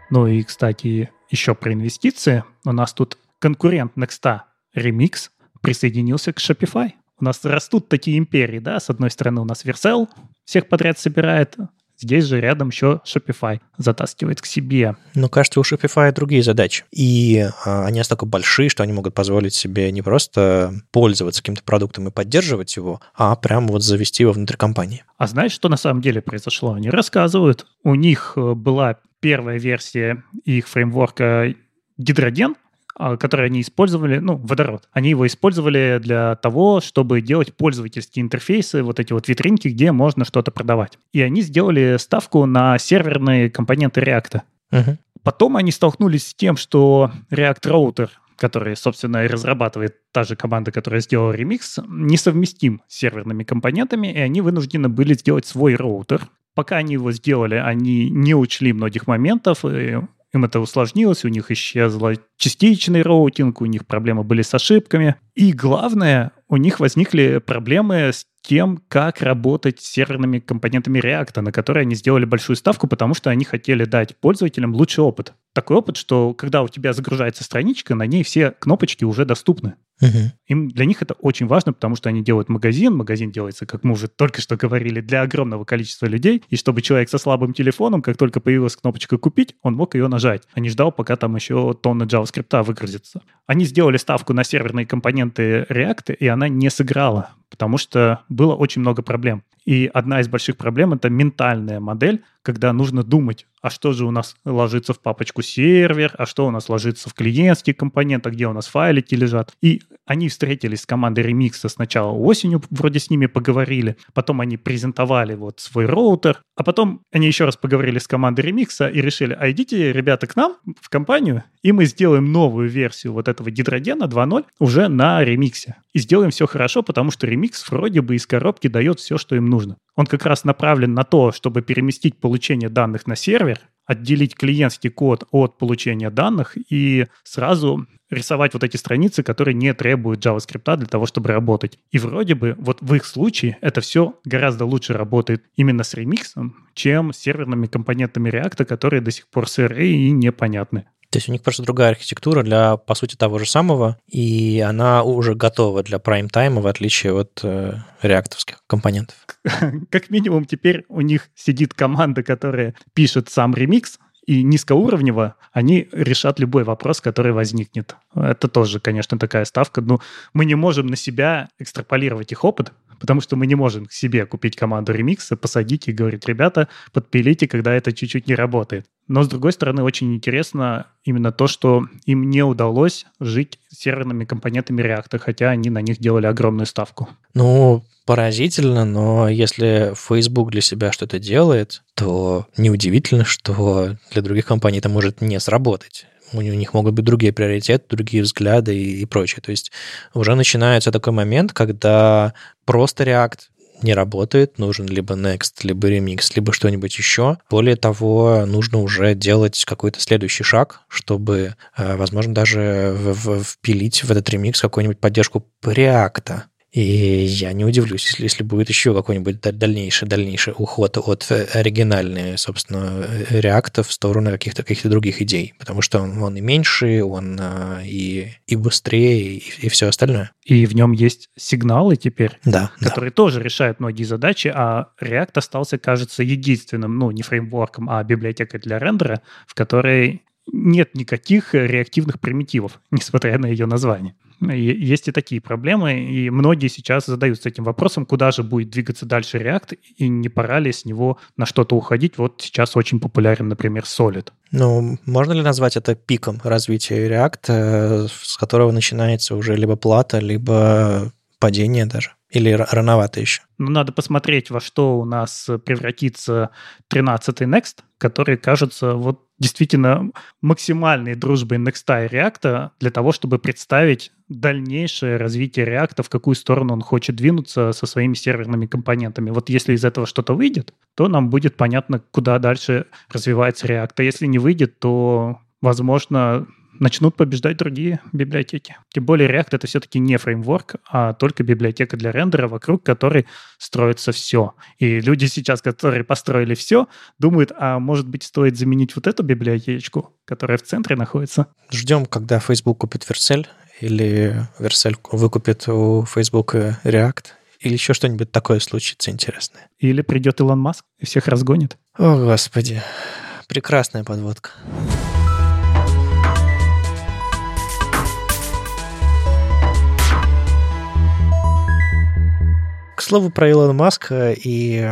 Ну и, кстати, еще про инвестиции. У нас тут конкурент Next, Remix, присоединился к Shopify. У нас растут такие империи, да, с одной стороны у нас Vercel всех подряд собирает, Здесь же рядом еще Shopify затаскивает к себе. Ну, кажется, у Shopify другие задачи. И а, они настолько большие, что они могут позволить себе не просто пользоваться каким-то продуктом и поддерживать его, а прямо вот завести его внутрь компании. А знаешь, что на самом деле произошло? Они рассказывают. У них э, была первая версия их фреймворка Гидроден, а, который они использовали, ну, водород, они его использовали для того, чтобы делать пользовательские интерфейсы, вот эти вот витринки, где можно что-то продавать. И они сделали ставку на серверные компоненты React. Мгм. Потом они столкнулись с тем, что React Router, который, собственно, и разрабатывает та же команда, которая сделала ремикс, несовместим с серверными компонентами, и они вынуждены были сделать свой роутер. Пока они его сделали, они не учли многих моментов, и им это усложнилось, у них исчезла частичный роутинг, у них проблемы были с ошибками. И главное, у них возникли проблемы с тем, как работать с серверными компонентами React, на которые они сделали большую ставку, потому что они хотели дать пользователям лучший опыт. Такой опыт, что когда у тебя загружается страничка, на ней все кнопочки уже доступны. Мгм. Им, для них это очень важно, потому что они делают магазин. Магазин делается, как мы уже только что говорили, для огромного количества людей. И чтобы человек со слабым телефоном, как только появилась кнопочка «Купить», он мог ее нажать, а не ждал, пока там еще тонна JavaScript выгрузится. Они сделали ставку на серверные компоненты React, и она не сыграла, потому что было очень много проблем. И одна из больших проблем — это ментальная модель, когда нужно думать, а что же у нас ложится в папочку сервер, а что у нас ложится в клиентский компонент, а где у нас файлики лежат. И они встретились с командой ремикса сначала осенью, вроде с ними поговорили, потом они презентовали вот свой роутер, а потом они еще раз поговорили с командой ремикса и решили, а идите, ребята, к нам в компанию, и мы сделаем новую версию вот этого гидрогена 2.0 уже на ремиксе. И сделаем все хорошо, потому что ремикс вроде бы из коробки дает все, что им нужно. Он как раз направлен на то, чтобы переместить получение данных на сервер, отделить клиентский код от получения данных и сразу рисовать вот эти страницы, которые не требуют JavaScript для того, чтобы работать. И вроде бы вот в их случае это все гораздо лучше работает именно с ремиксом, чем с серверными компонентами React, которые до сих пор сырые и непонятны. То есть у них просто другая архитектура для, по сути, того же самого, и она уже готова для прайм-тайма, в отличие от э, реактовских компонентов. Как минимум теперь у них сидит команда, которая пишет сам ремикс, и низкоуровнево они решат любой вопрос, который возникнет. Это тоже, конечно, такая ставка. Но мы не можем на себя экстраполировать их опыт, потому что мы не можем к себе купить команду ремикса, посадить и говорить, ребята, подпилите, когда это чуть-чуть не работает. Но, с другой стороны, очень интересно именно то, что им не удалось жить серверными компонентами React, хотя они на них делали огромную ставку. Ну, поразительно, но если Facebook для себя что-то делает, то неудивительно, что для других компаний это может не сработать. У них могут быть другие приоритеты, другие взгляды и, и прочее. То есть уже начинается такой момент, когда просто React не работает, нужен либо Next, либо Remix, либо что-нибудь еще. Более того, нужно уже делать какой-то следующий шаг, чтобы, э, возможно, даже в- в- впилить в этот ремикс какую-нибудь поддержку React. И я не удивлюсь, если, если будет еще какой-нибудь даль- дальнейший, дальнейший уход от э, оригинальной, собственно, э, реакта в сторону каких-то каких других идей, потому что он, он и меньше, он а, и, и быстрее, и, и все остальное. И в нем есть сигналы теперь, Да, да. которые тоже решают многие задачи, а React остался, кажется, единственным, ну, не фреймворком, а библиотекой для рендера, в которой нет никаких э, реактивных примитивов, несмотря на ее название. Есть и такие проблемы, и многие сейчас задаются этим вопросом, куда же будет двигаться дальше React, и не пора ли с него на что-то уходить. Вот сейчас очень популярен, например, Solid. Ну, можно ли назвать это пиком развития React, э, с которого начинается уже либо плата, либо падение даже? Или рановато еще? Но надо посмотреть, во что у нас превратится 13-й Next, который кажется вот действительно максимальной дружбой Next и React для того, чтобы представить дальнейшее развитие React, в какую сторону он хочет двинуться со своими серверными компонентами. Вот если из этого что-то выйдет, то нам будет понятно, куда дальше развивается React. А если не выйдет, то, возможно, начнут побеждать другие библиотеки. Тем более React это все-таки не фреймворк, а только библиотека для рендера, вокруг которой строится все. И люди сейчас, которые построили все, думают, а может быть стоит заменить вот эту библиотечку, которая в центре находится. Ждем, когда Facebook купит Vercel, или Vercel выкупит у Facebook React, или еще что-нибудь такое случится интересное. Или придет Илон Маск и всех разгонит. О, Господи. Прекрасная подводка. Слову про Илона Маска и,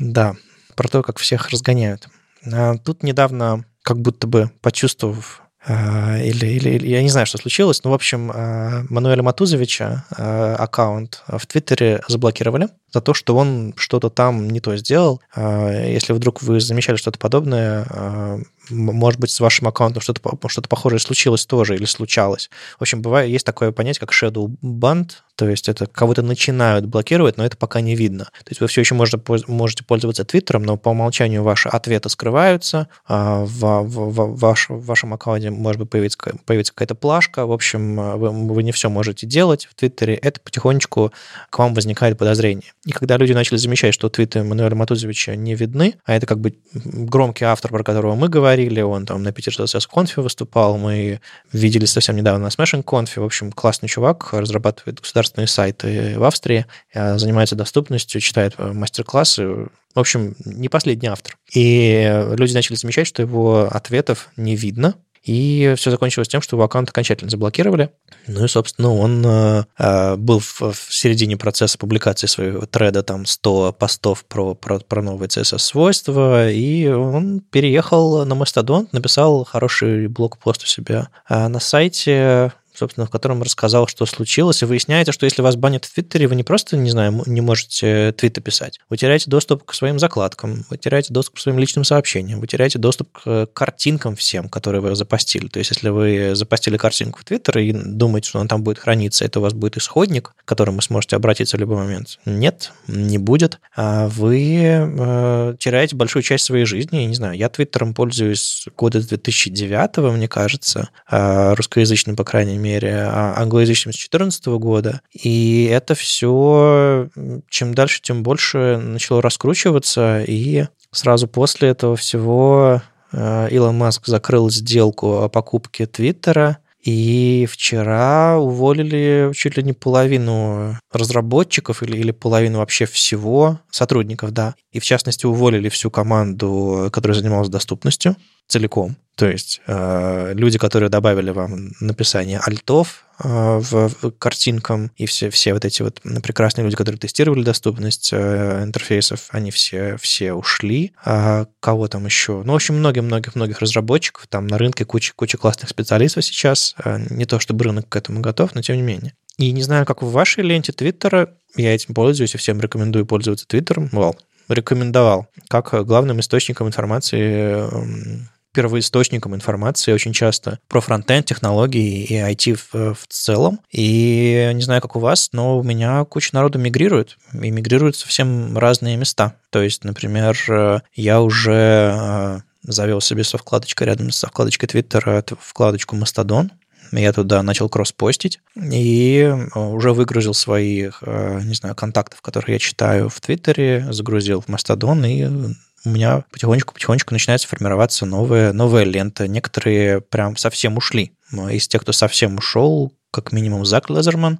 да, про то, как всех разгоняют. А Тут недавно, как будто бы почувствовав э, или, или, я не знаю, что случилось, но, в общем, э, Мануэля Матузовича аккаунт в Твиттере заблокировали за то, что он что-то там не то сделал. Если вдруг вы замечали что-то подобное, может быть, с вашим аккаунтом что-то что похожее случилось тоже или случалось. В общем, бывает, есть такое понятие, как shadow band, то есть это кого-то начинают блокировать, но это пока не видно. То есть вы все еще можете, можете пользоваться Твиттером, но по умолчанию ваши ответы скрываются, а в, в, в, ваш, в вашем аккаунте может быть появиться, появится какая-то плашка, в общем, вы, вы не все можете делать в Твиттере, это потихонечку к вам возникает подозрение. И когда люди начали замечать, что твиты Мануэля Матузовича не видны, а это как бы громкий автор, про которого мы говорили, он там на Питер CSS Conf выступал, мы видели совсем недавно на Smashing Conf, в общем, классный чувак, разрабатывает государственные сайты в Австрии, э, занимается доступностью, читает э, мастер-классы, в общем, не последний автор. И люди начали замечать, что его ответов не видно, и все закончилось тем, что его аккаунт окончательно заблокировали. Ну и, собственно, он э, э был в, в середине процесса публикации своего треда, там 100 постов про, про, про новые CSS-свойства, и он переехал на Mastodon, написал хороший блог-пост у себя э, на сайте, собственно, в котором рассказал, что случилось, и выясняется, что если вас банят в Твиттере, вы не просто, не знаю, не можете твиты писать, вы теряете доступ к своим закладкам, вы теряете доступ к своим личным сообщениям, вы теряете доступ к картинкам всем, которые вы запостили. То есть, если вы запостили картинку в Твиттер и думаете, что она там будет храниться, это у вас будет исходник, к которому вы сможете обратиться в любой момент. Нет, не будет. А вы э, теряете большую часть своей жизни. Я не знаю, я Твиттером пользуюсь года 2009, мне кажется, э, русскоязычным, по крайней мере, а англоязычным с 2014 года. И это все чем дальше, тем больше начало раскручиваться, и сразу после этого всего э, Илон Маск закрыл сделку о покупке Твиттера, и вчера уволили чуть ли не половину разработчиков или, или половину вообще всего сотрудников, да. И в частности уволили всю команду, которая занималась доступностью целиком. То есть э, люди, которые добавили вам написание альтов в, в картинкам, и все, все вот эти вот прекрасные люди, которые тестировали доступность э, интерфейсов, они все, все ушли. А кого там еще? Ну, в общем, многих-многих-многих разработчиков. Там на рынке куча, куча классных специалистов сейчас. Э, не то, чтобы рынок к этому готов, но тем не менее. И не знаю, как в вашей ленте Твиттера, я этим пользуюсь и всем рекомендую пользоваться Твиттером. Well, рекомендовал как главным источником информации эм, первоисточником информации очень часто про фронтенд, технологии и IT в, в целом. И не знаю, как у вас, но у меня куча народу мигрирует, и мигрируют совсем разные места. То есть, например, я уже э, завел себе со вкладочкой рядом со вкладочкой Twitter вкладочку Mastodon, я туда начал кросс-постить и э, уже выгрузил свои, э, не знаю, контактов, которых я читаю в Твиттере, загрузил в Mastodon и у меня потихонечку-потихонечку начинается формироваться новая, новая лента. Некоторые прям совсем ушли. Из тех, кто совсем ушел, как минимум Зак Лезерман,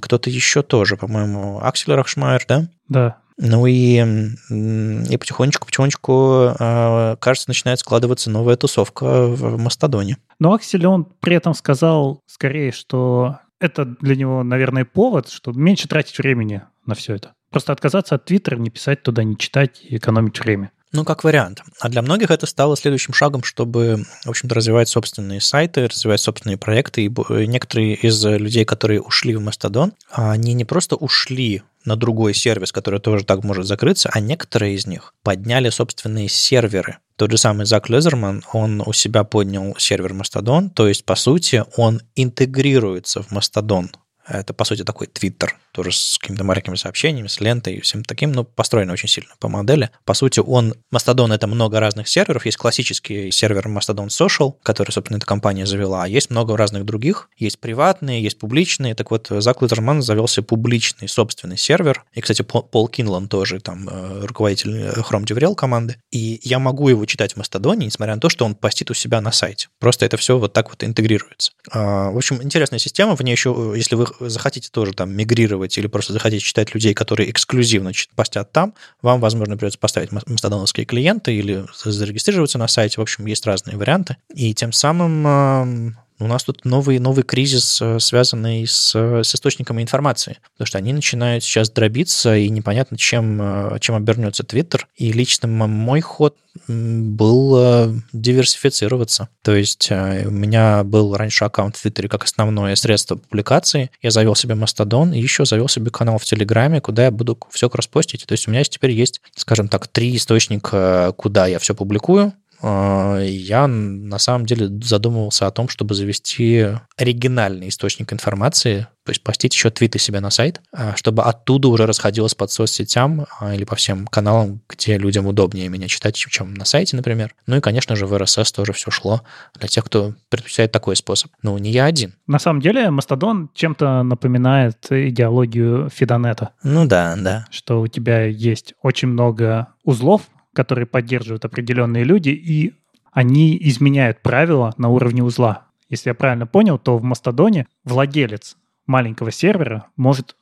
кто-то еще тоже, по-моему, Аксель Рахшмайер, да? Да. Ну и, и потихонечку-потихонечку, а, кажется, начинает складываться новая тусовка в Мастодоне. Но Аксель, он при этом сказал скорее, что это для него, наверное, повод, чтобы меньше тратить времени на все это. Просто отказаться от Твиттера, не писать туда, не читать и экономить время. Ну, как вариант. А для многих это стало следующим шагом, чтобы, в общем-то, развивать собственные сайты, развивать собственные проекты. И некоторые из людей, которые ушли в Mastodon, они не просто ушли на другой сервис, который тоже так может закрыться, а некоторые из них подняли собственные серверы. Тот же самый Зак Лезерман, он у себя поднял сервер Mastodon, то есть, по сути, он интегрируется в Mastodon. Это, по сути, такой Твиттер тоже с какими-то маленькими сообщениями, с лентой и всем таким, но построено очень сильно по модели. По сути, он, Mastodon — это много разных серверов. Есть классический сервер Mastodon Social, который, собственно, эта компания завела, а есть много разных других. Есть приватные, есть публичные. Так вот, Зак Литерман завелся публичный собственный сервер. И, кстати, Пол Кинлан тоже там э, руководитель э, Chrome DevRel команды. И я могу его читать в Mastodon, несмотря на то, что он постит у себя на сайте. Просто это все вот так вот интегрируется. А, в общем, интересная система. В ней еще, если вы захотите тоже там мигрировать или просто захотите читать людей, которые эксклюзивно постят там, вам, возможно, придется поставить мастодоновские клиенты или зарегистрироваться на сайте. В общем, есть разные варианты. И тем самым у нас тут новый, новый кризис, э, связанный с, с источниками информации, потому что они начинают сейчас дробиться, и непонятно, чем, э, чем обернется Твиттер. И лично мой ход был э, диверсифицироваться. То есть у меня был раньше аккаунт в Твиттере как основное средство публикации. Я завел себе Мастодон и еще завел себе канал в Телеграме, куда я буду все кросспостить. То есть у меня теперь есть, скажем так, три источника, куда я все публикую. А, я на самом деле задумывался о том, чтобы завести оригинальный источник информации, то есть постить еще твиты себе на сайт, а, чтобы оттуда уже расходилось под соцсетям а, или по всем каналам, где людям удобнее меня читать, чем на сайте, например. Ну и, конечно же, в RSS тоже все шло для тех, кто предпочитает такой способ. Ну, не я один. На самом деле, Мастодон чем-то напоминает идеологию Фидонета. Ну да, да. Что у тебя есть очень много узлов, которые поддерживают определенные люди, и они изменяют правила на уровне узла. Если я правильно понял, то в Мастодоне владелец маленького сервера может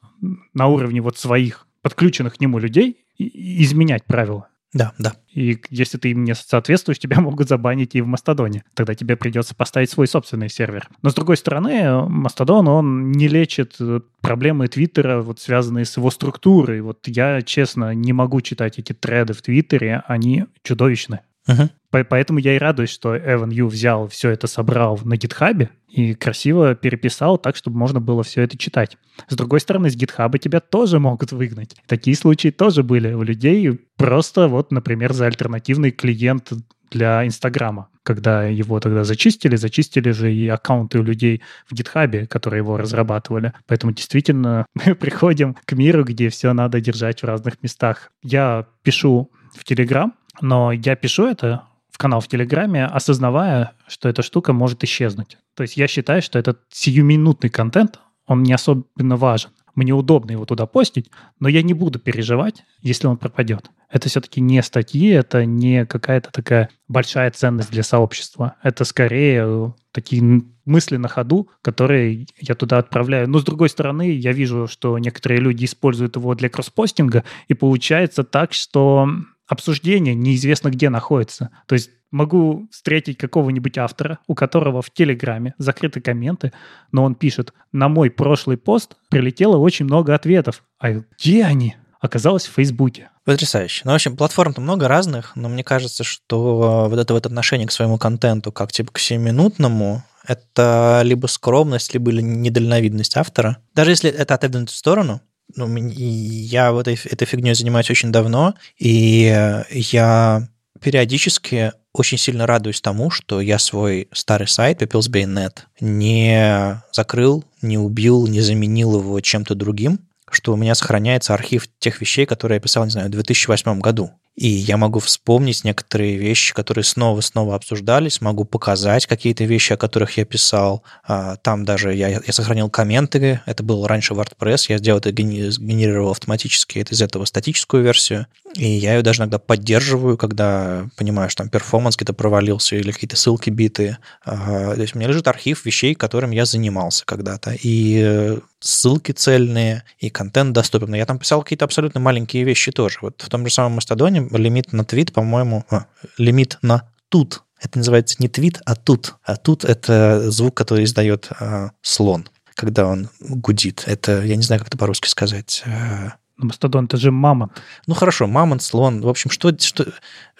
на уровне вот своих подключенных к нему людей изменять правила. Да, да. И если ты им не соответствуешь, тебя могут забанить и в Мастодоне. Тогда тебе придется поставить свой собственный сервер. Но с другой стороны, Мастодон, он не лечит э, проблемы Твиттера, вот связанные с его структурой. Вот я, честно, не могу читать эти треды в Твиттере, они чудовищны. Uh-huh. Поэтому я и радуюсь, что Эван Ю взял все это, собрал на гитхабе и красиво переписал так, чтобы можно было все это читать. С другой стороны, с гитхаба тебя тоже могут выгнать. Такие случаи тоже были у людей. Просто вот, например, за альтернативный клиент для Инстаграма. Когда его тогда зачистили, зачистили же и аккаунты у людей в гитхабе, которые его разрабатывали. Поэтому действительно мы приходим к миру, где все надо держать в разных местах. Я пишу в Телеграм, но я пишу это канал в Телеграме, осознавая, что эта штука может исчезнуть. То есть я считаю, что этот сиюминутный контент, он не особенно важен. Мне удобно его туда постить, но я не буду переживать, если он пропадет. Это все-таки не статьи, это не какая-то такая большая ценность для сообщества. Это скорее э, такие мысли на ходу, которые я туда отправляю. Но с другой стороны, я вижу, что некоторые люди используют его для кросспостинга, и получается так, что обсуждение неизвестно где находится. То есть могу встретить какого-нибудь автора, у которого в Телеграме закрыты комменты, но он пишет, на мой прошлый пост прилетело очень много ответов. А где они? Оказалось в Фейсбуке. Потрясающе. Ну, в общем, платформ-то много разных, но мне кажется, что вот это вот отношение к своему контенту, как типа к 7-минутному, это либо скромность, либо недальновидность автора. Даже если это отодвинуть в сторону, ну, я вот этой, этой фигней занимаюсь очень давно, и я периодически очень сильно радуюсь тому, что я свой старый сайт Pepilsbay.net не закрыл, не убил, не заменил его чем-то другим, что у меня сохраняется архив тех вещей, которые я писал, не знаю, в 2008 году. И я могу вспомнить некоторые вещи, которые снова-снова обсуждались, могу показать какие-то вещи, о которых я писал. А, там даже я, я сохранил комменты, это было раньше WordPress, я сделал это, генерировал автоматически это из этого статическую версию. И я ее даже иногда поддерживаю, когда понимаю, что там перформанс где-то провалился или какие-то ссылки битые. То есть у меня лежит архив вещей, которым я занимался когда-то. И э, ссылки цельные, и контент доступен. Я там писал какие-то абсолютно маленькие вещи тоже. Вот в том же самом Мастодоне лимит на твит, по-моему, а, лимит на тут. Это называется не твит, а тут. А тут это звук, который издает а, слон, когда он гудит. Это, я не знаю, как это по-русски сказать. А... Мастодон, это же мамонт. Ну хорошо, мамонт, слон. В общем, что, что,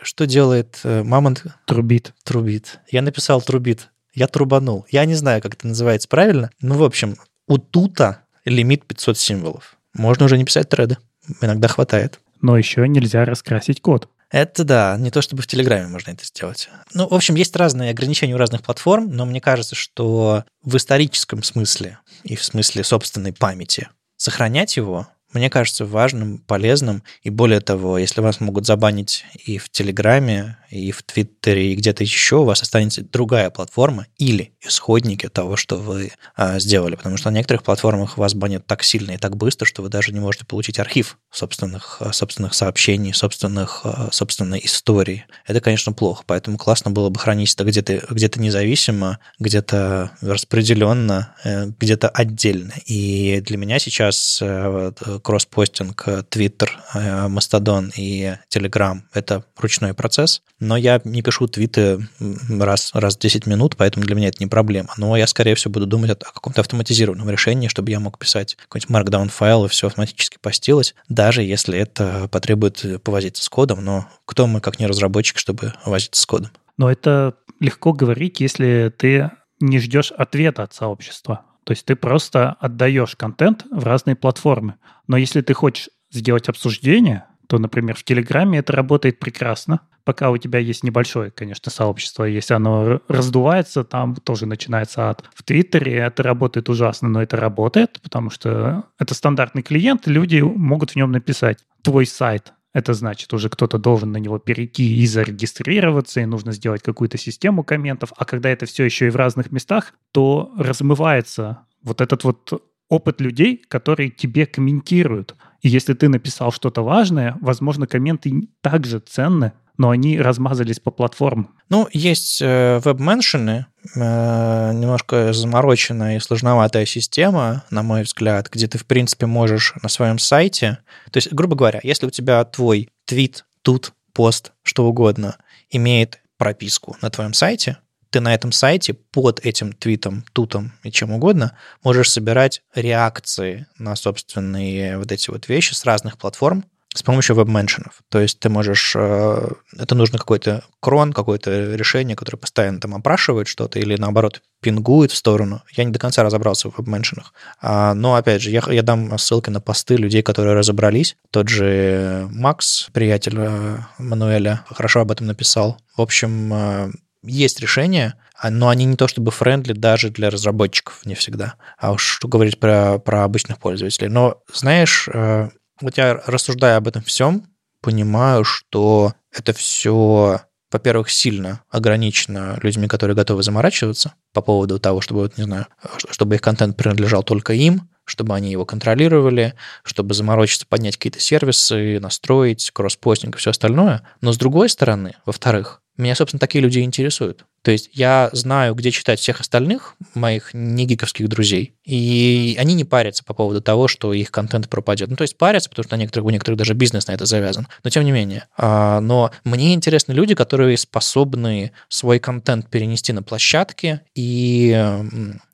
что делает э, мамонт? Трубит. Трубит. Я написал трубит. Я трубанул. Я не знаю, как это называется правильно. Ну, в общем, у тута лимит 500 символов. Можно уже не писать треды. Иногда хватает. Но еще нельзя раскрасить код. Это да, не то чтобы в Телеграме можно это сделать. Ну, в общем, есть разные ограничения у разных платформ, но мне кажется, что в историческом смысле и в смысле собственной памяти сохранять его мне кажется важным, полезным. И более того, если вас могут забанить и в Телеграме, и в Твиттере, и где-то еще, у вас останется другая платформа или исходники того, что вы а, сделали. Потому что на некоторых платформах вас банят так сильно и так быстро, что вы даже не можете получить архив собственных, а, собственных сообщений, собственных, а, собственной истории. Это, конечно, плохо. Поэтому классно было бы хранить это где-то где независимо, где-то распределенно, э, где-то отдельно. И для меня сейчас э, кросспостинг Twitter, Mastodon и Telegram — это ручной процесс, но я не пишу твиты раз, раз в 10 минут, поэтому для меня это не проблема. Но я, скорее всего, буду думать о, о каком-то автоматизированном решении, чтобы я мог писать какой-нибудь markdown файл и все автоматически постилось, даже если это потребует повозиться с кодом, но кто мы, как не разработчик, чтобы возиться с кодом? Но это легко говорить, если ты не ждешь ответа от сообщества. То есть ты просто отдаешь контент в разные платформы. Но если ты хочешь сделать обсуждение, то, например, в Телеграме это работает прекрасно. Пока у тебя есть небольшое, конечно, сообщество, если оно раздувается, там тоже начинается ад. В Твиттере это работает ужасно, но это работает, потому что это стандартный клиент, люди могут в нем написать твой сайт, это значит, уже кто-то должен на него перейти и зарегистрироваться, и нужно сделать какую-то систему комментов. А когда это все еще и в разных местах, то размывается вот этот вот опыт людей, которые тебе комментируют. И если ты написал что-то важное, возможно, комменты также ценны, но они размазались по платформам. Ну, есть э, веб-меншины, э, немножко замороченная и сложноватая система, на мой взгляд, где ты, в принципе, можешь на своем сайте... То есть, грубо говоря, если у тебя твой твит, тут, пост, что угодно, имеет прописку на твоем сайте, ты на этом сайте под этим твитом, тутом и чем угодно можешь собирать реакции на собственные вот эти вот вещи с разных платформ, с помощью веб-меншенов. То есть ты можешь... Э, это нужно какой-то крон, какое-то решение, которое постоянно там опрашивает что-то или, наоборот, пингует в сторону. Я не до конца разобрался в веб-меншенах. А, но, опять же, я, я дам ссылки на посты людей, которые разобрались. Тот же Макс, приятель э, Мануэля, хорошо об этом написал. В общем, э, есть решения, а, но они не то чтобы friendly даже для разработчиков не всегда. А уж что говорить про, про обычных пользователей. Но, знаешь, вот я рассуждая об этом всем, понимаю, что это все, во-первых, сильно ограничено людьми, которые готовы заморачиваться по поводу того, чтобы, вот, не знаю, чтобы их контент принадлежал только им, чтобы они его контролировали, чтобы заморочиться, поднять какие-то сервисы, настроить, кросспостинг и все остальное. Но с другой стороны, во-вторых, меня, собственно, такие люди интересуют. То есть я знаю, где читать всех остальных моих негиковских друзей, и они не парятся по поводу того, что их контент пропадет. Ну, то есть парятся, потому что у некоторых, у некоторых даже бизнес на это завязан. Но тем не менее. А, но мне интересны люди, которые способны свой контент перенести на площадки и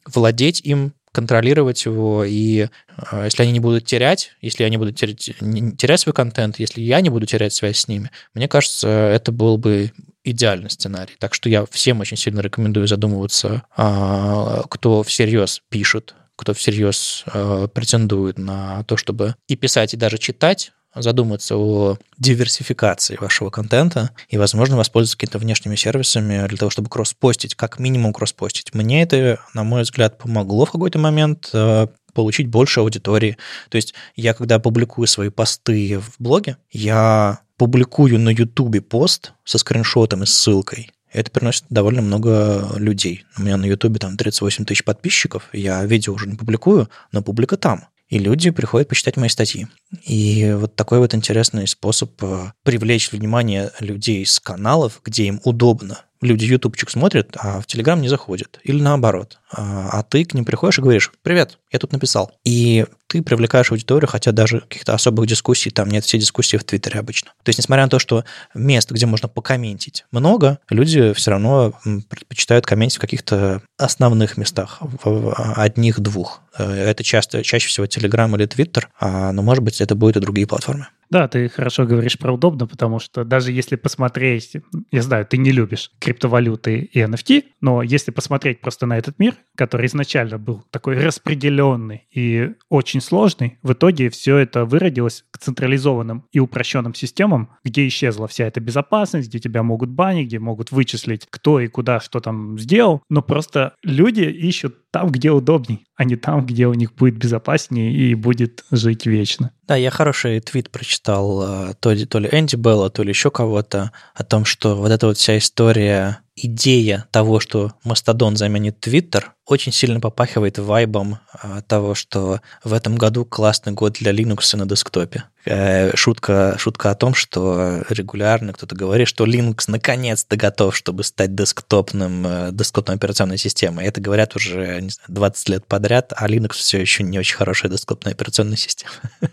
владеть им контролировать его, и э, если они не будут терять, если они будут терять, терять свой контент, если я не буду терять связь с ними, мне кажется, это был бы идеальный сценарий. Так что я всем очень сильно рекомендую задумываться, а, кто всерьез пишет, кто всерьез э, претендует на то, чтобы и писать, и даже читать, задуматься о диверсификации вашего контента и, возможно, воспользоваться какими-то внешними сервисами для того, чтобы кросс-постить, как минимум кросс-постить. Мне это, на мой взгляд, помогло в какой-то момент э, получить больше аудитории. То есть я, когда публикую свои посты в блоге, я публикую на Ютубе пост со скриншотом и ссылкой. Это приносит довольно много людей. У меня на Ютубе там 38 тысяч подписчиков. Я видео уже не публикую, но публика там и люди приходят почитать мои статьи. И вот такой вот интересный способ э, привлечь внимание людей с каналов, где им удобно. Люди ютубчик смотрят, а в Телеграм не заходят. Или наоборот. А, а ты к ним приходишь и говоришь, привет, я тут написал. И ты привлекаешь аудиторию, хотя даже каких-то особых дискуссий там нет, все дискуссии в Твиттере обычно. То есть, несмотря на то, что мест, где можно покомментить, много, люди все равно предпочитают комментить в каких-то основных местах, в одних-двух. Э, это часто, чаще всего Telegram или Twitter, а, но, может быть, это будут и другие платформы. Да, ты хорошо говоришь про удобно, потому что даже если посмотреть, я знаю, ты не любишь криптовалюты и NFT, но если посмотреть просто на этот мир, который изначально был такой распределенный и очень сложный, в итоге все это выродилось к централизованным и упрощенным системам, где исчезла вся эта безопасность, где тебя могут банить, где могут вычислить, кто и куда что там сделал, но просто люди ищут там, где удобней, а не там, где у них будет безопаснее и будет жить вечно. Да, я хороший твит прочитал э, то, то ли Энди Белла, то ли еще кого-то о том, что вот эта вот вся история идея того, что Мастодон заменит Твиттер, очень сильно попахивает вайбом а, того, что в этом году классный год для Linux на десктопе. Э, шутка, шутка о том, что регулярно кто-то говорит, что Linux наконец-то готов, чтобы стать десктопным, э, десктопной операционной системой. Это говорят уже не знаю, 20 лет подряд, а Linux все еще не очень хорошая десктопная операционная система.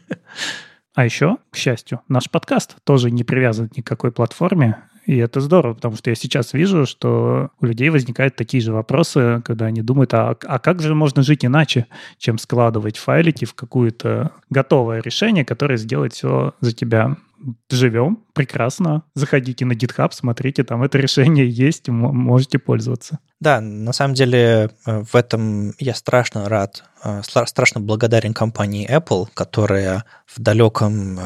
А еще, к счастью, наш подкаст тоже не привязан ни к какой платформе, и это здорово, потому что я сейчас вижу, что у людей возникают такие же вопросы, когда они думают, а, а как же можно жить иначе, чем складывать файлики в какое-то готовое решение, которое сделает все за тебя. Живем, прекрасно. Заходите на GitHub, смотрите, там это решение есть, можете пользоваться. Да, на самом деле э, в этом я страшно рад, э, страшно благодарен компании Apple, которая в далеком э,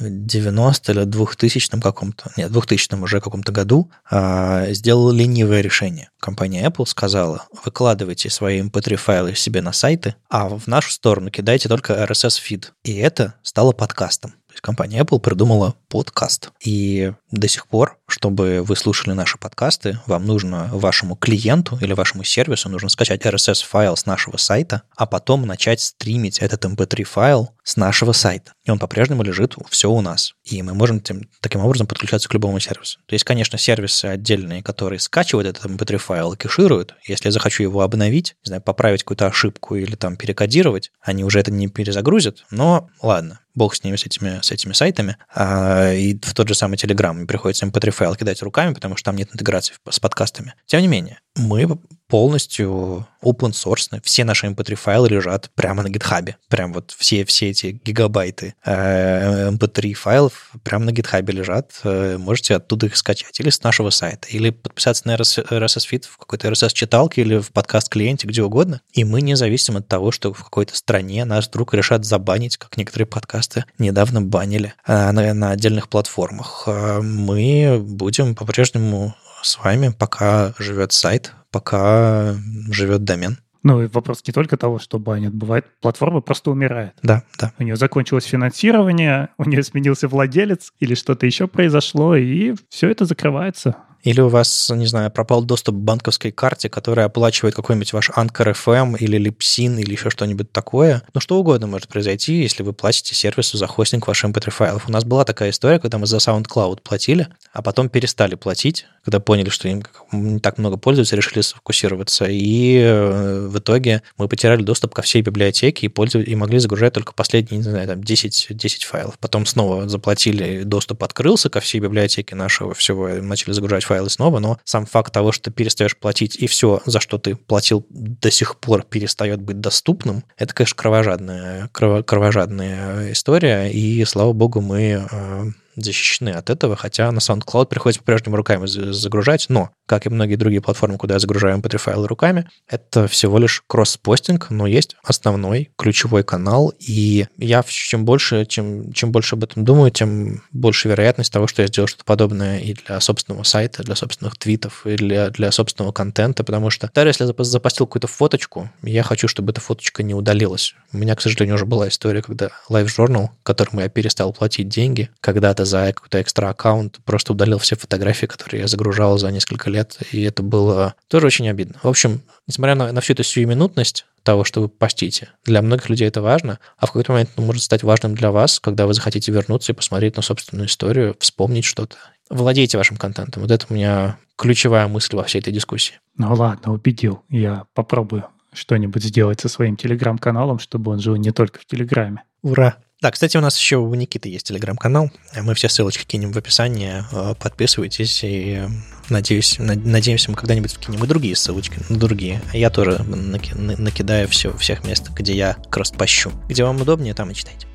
90 или 2000 каком-то, нет, 2000 уже каком-то году а, сделала ленивое решение. Компания Apple сказала, выкладывайте свои mp3-файлы эм себе на сайты, а в нашу сторону кидайте только RSS-фид. И это стало подкастом. То есть компания Apple придумала подкаст. И до сих пор, чтобы вы слушали наши подкасты, вам нужно вашему клиенту или вашему сервису нужно скачать RSS-файл с нашего сайта, а потом начать стримить этот mp3-файл с нашего сайта. И он по-прежнему лежит все у нас. И мы можем тем, таким образом подключаться к любому сервису. То есть, конечно, сервисы отдельные, которые скачивают этот mp3-файл и кэшируют. Если я захочу его обновить, не знаю, поправить какую-то ошибку или там перекодировать, они уже это не перезагрузят. Но ладно, бог с ними, с этими, с этими сайтами. А, и в тот же самый Telegram приходится mp3-файл кидать руками, потому что там нет интеграции с подкастами. Тем не менее, мы полностью open source. Все наши mp3 файлы лежат прямо на GitHub. Прям вот все, все эти гигабайты mp3 э, файлов прямо на GitHub лежат. Э, можете оттуда их скачать. Или с нашего сайта. Или подписаться на RSS feed в какой-то RSS-читалке или в подкаст-клиенте, где угодно. И мы не зависим от того, что в какой-то стране нас вдруг решат забанить, как некоторые подкасты недавно банили э, на отдельных платформах. Мы будем по-прежнему с вами, пока живет сайт, пока живет домен. Ну, и вопрос не только того, что банят. Бывает, платформа просто умирает. Да, да. У нее закончилось финансирование, у нее сменился владелец или что-то еще произошло, и все это закрывается. Или у вас, не знаю, пропал доступ к банковской карте, которая оплачивает какой-нибудь ваш Anchor FM или Lipsin или еще что-нибудь такое. Ну, что угодно может произойти, если вы платите сервису за хостинг ваших mp3 файлов. У нас была такая история, когда мы за SoundCloud платили, а потом перестали платить, когда поняли, что им не так много пользуются, решили сфокусироваться. И э, в итоге мы потеряли доступ ко всей библиотеке и, пользовали, и могли загружать только последние, не знаю, там 10, 10 файлов. Потом снова заплатили, доступ открылся ко всей библиотеке нашего всего, начали загружать файлы снова, но сам факт того, что перестаешь платить, и все, за что ты платил до сих пор, перестает быть доступным, это, конечно, кровожадная, крово, кровожадная история, и, слава богу, мы э, защищены от этого, хотя на SoundCloud приходится по-прежнему руками загружать, но, как и многие другие платформы, куда я загружаю mp3-файлы руками, это всего лишь кросс-постинг, но есть основной ключевой канал, и я чем больше, чем, чем больше об этом думаю, тем больше вероятность того, что я сделаю что-то подобное и для собственного сайта, для собственных твитов, и для, для собственного контента, потому что даже если я запостил какую-то фоточку, я хочу, чтобы эта фоточка не удалилась. У меня, к сожалению, уже была история, когда Live Journal, которому я перестал платить деньги, когда-то за какой-то экстра аккаунт, просто удалил все фотографии, которые я загружал за несколько лет, и это было тоже очень обидно. В общем, несмотря на, на всю эту сиюминутность того, что вы постите, для многих людей это важно, а в какой-то момент это может стать важным для вас, когда вы захотите вернуться и посмотреть на собственную историю, вспомнить что-то. Владейте вашим контентом. Вот это у меня ключевая мысль во всей этой дискуссии. Ну ладно, убедил. Я попробую что-нибудь сделать со своим телеграм-каналом, чтобы он жил не только в Телеграме. Ура! Да, кстати, у нас еще у Никиты есть телеграм-канал. Мы все ссылочки кинем в описании. Э, подписывайтесь и надеюсь, надеемся, мы когда-нибудь вкинем и другие ссылочки на другие. Я тоже накидаю все, всех мест, где я кросс-пощу. Где вам удобнее, там и читайте.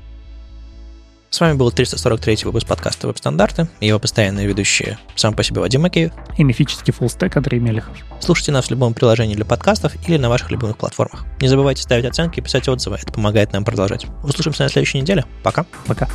С вами был 343 выпуск подкаста «Веб-стандарты» и его постоянные ведущие сам по себе Вадим Макеев и мифический фуллстек Андрей Мелехов. Слушайте нас в любом приложении для подкастов или на ваших любимых платформах. Не забывайте ставить оценки и писать отзывы, это помогает нам продолжать. Услышимся на следующей неделе. Пока. Пока.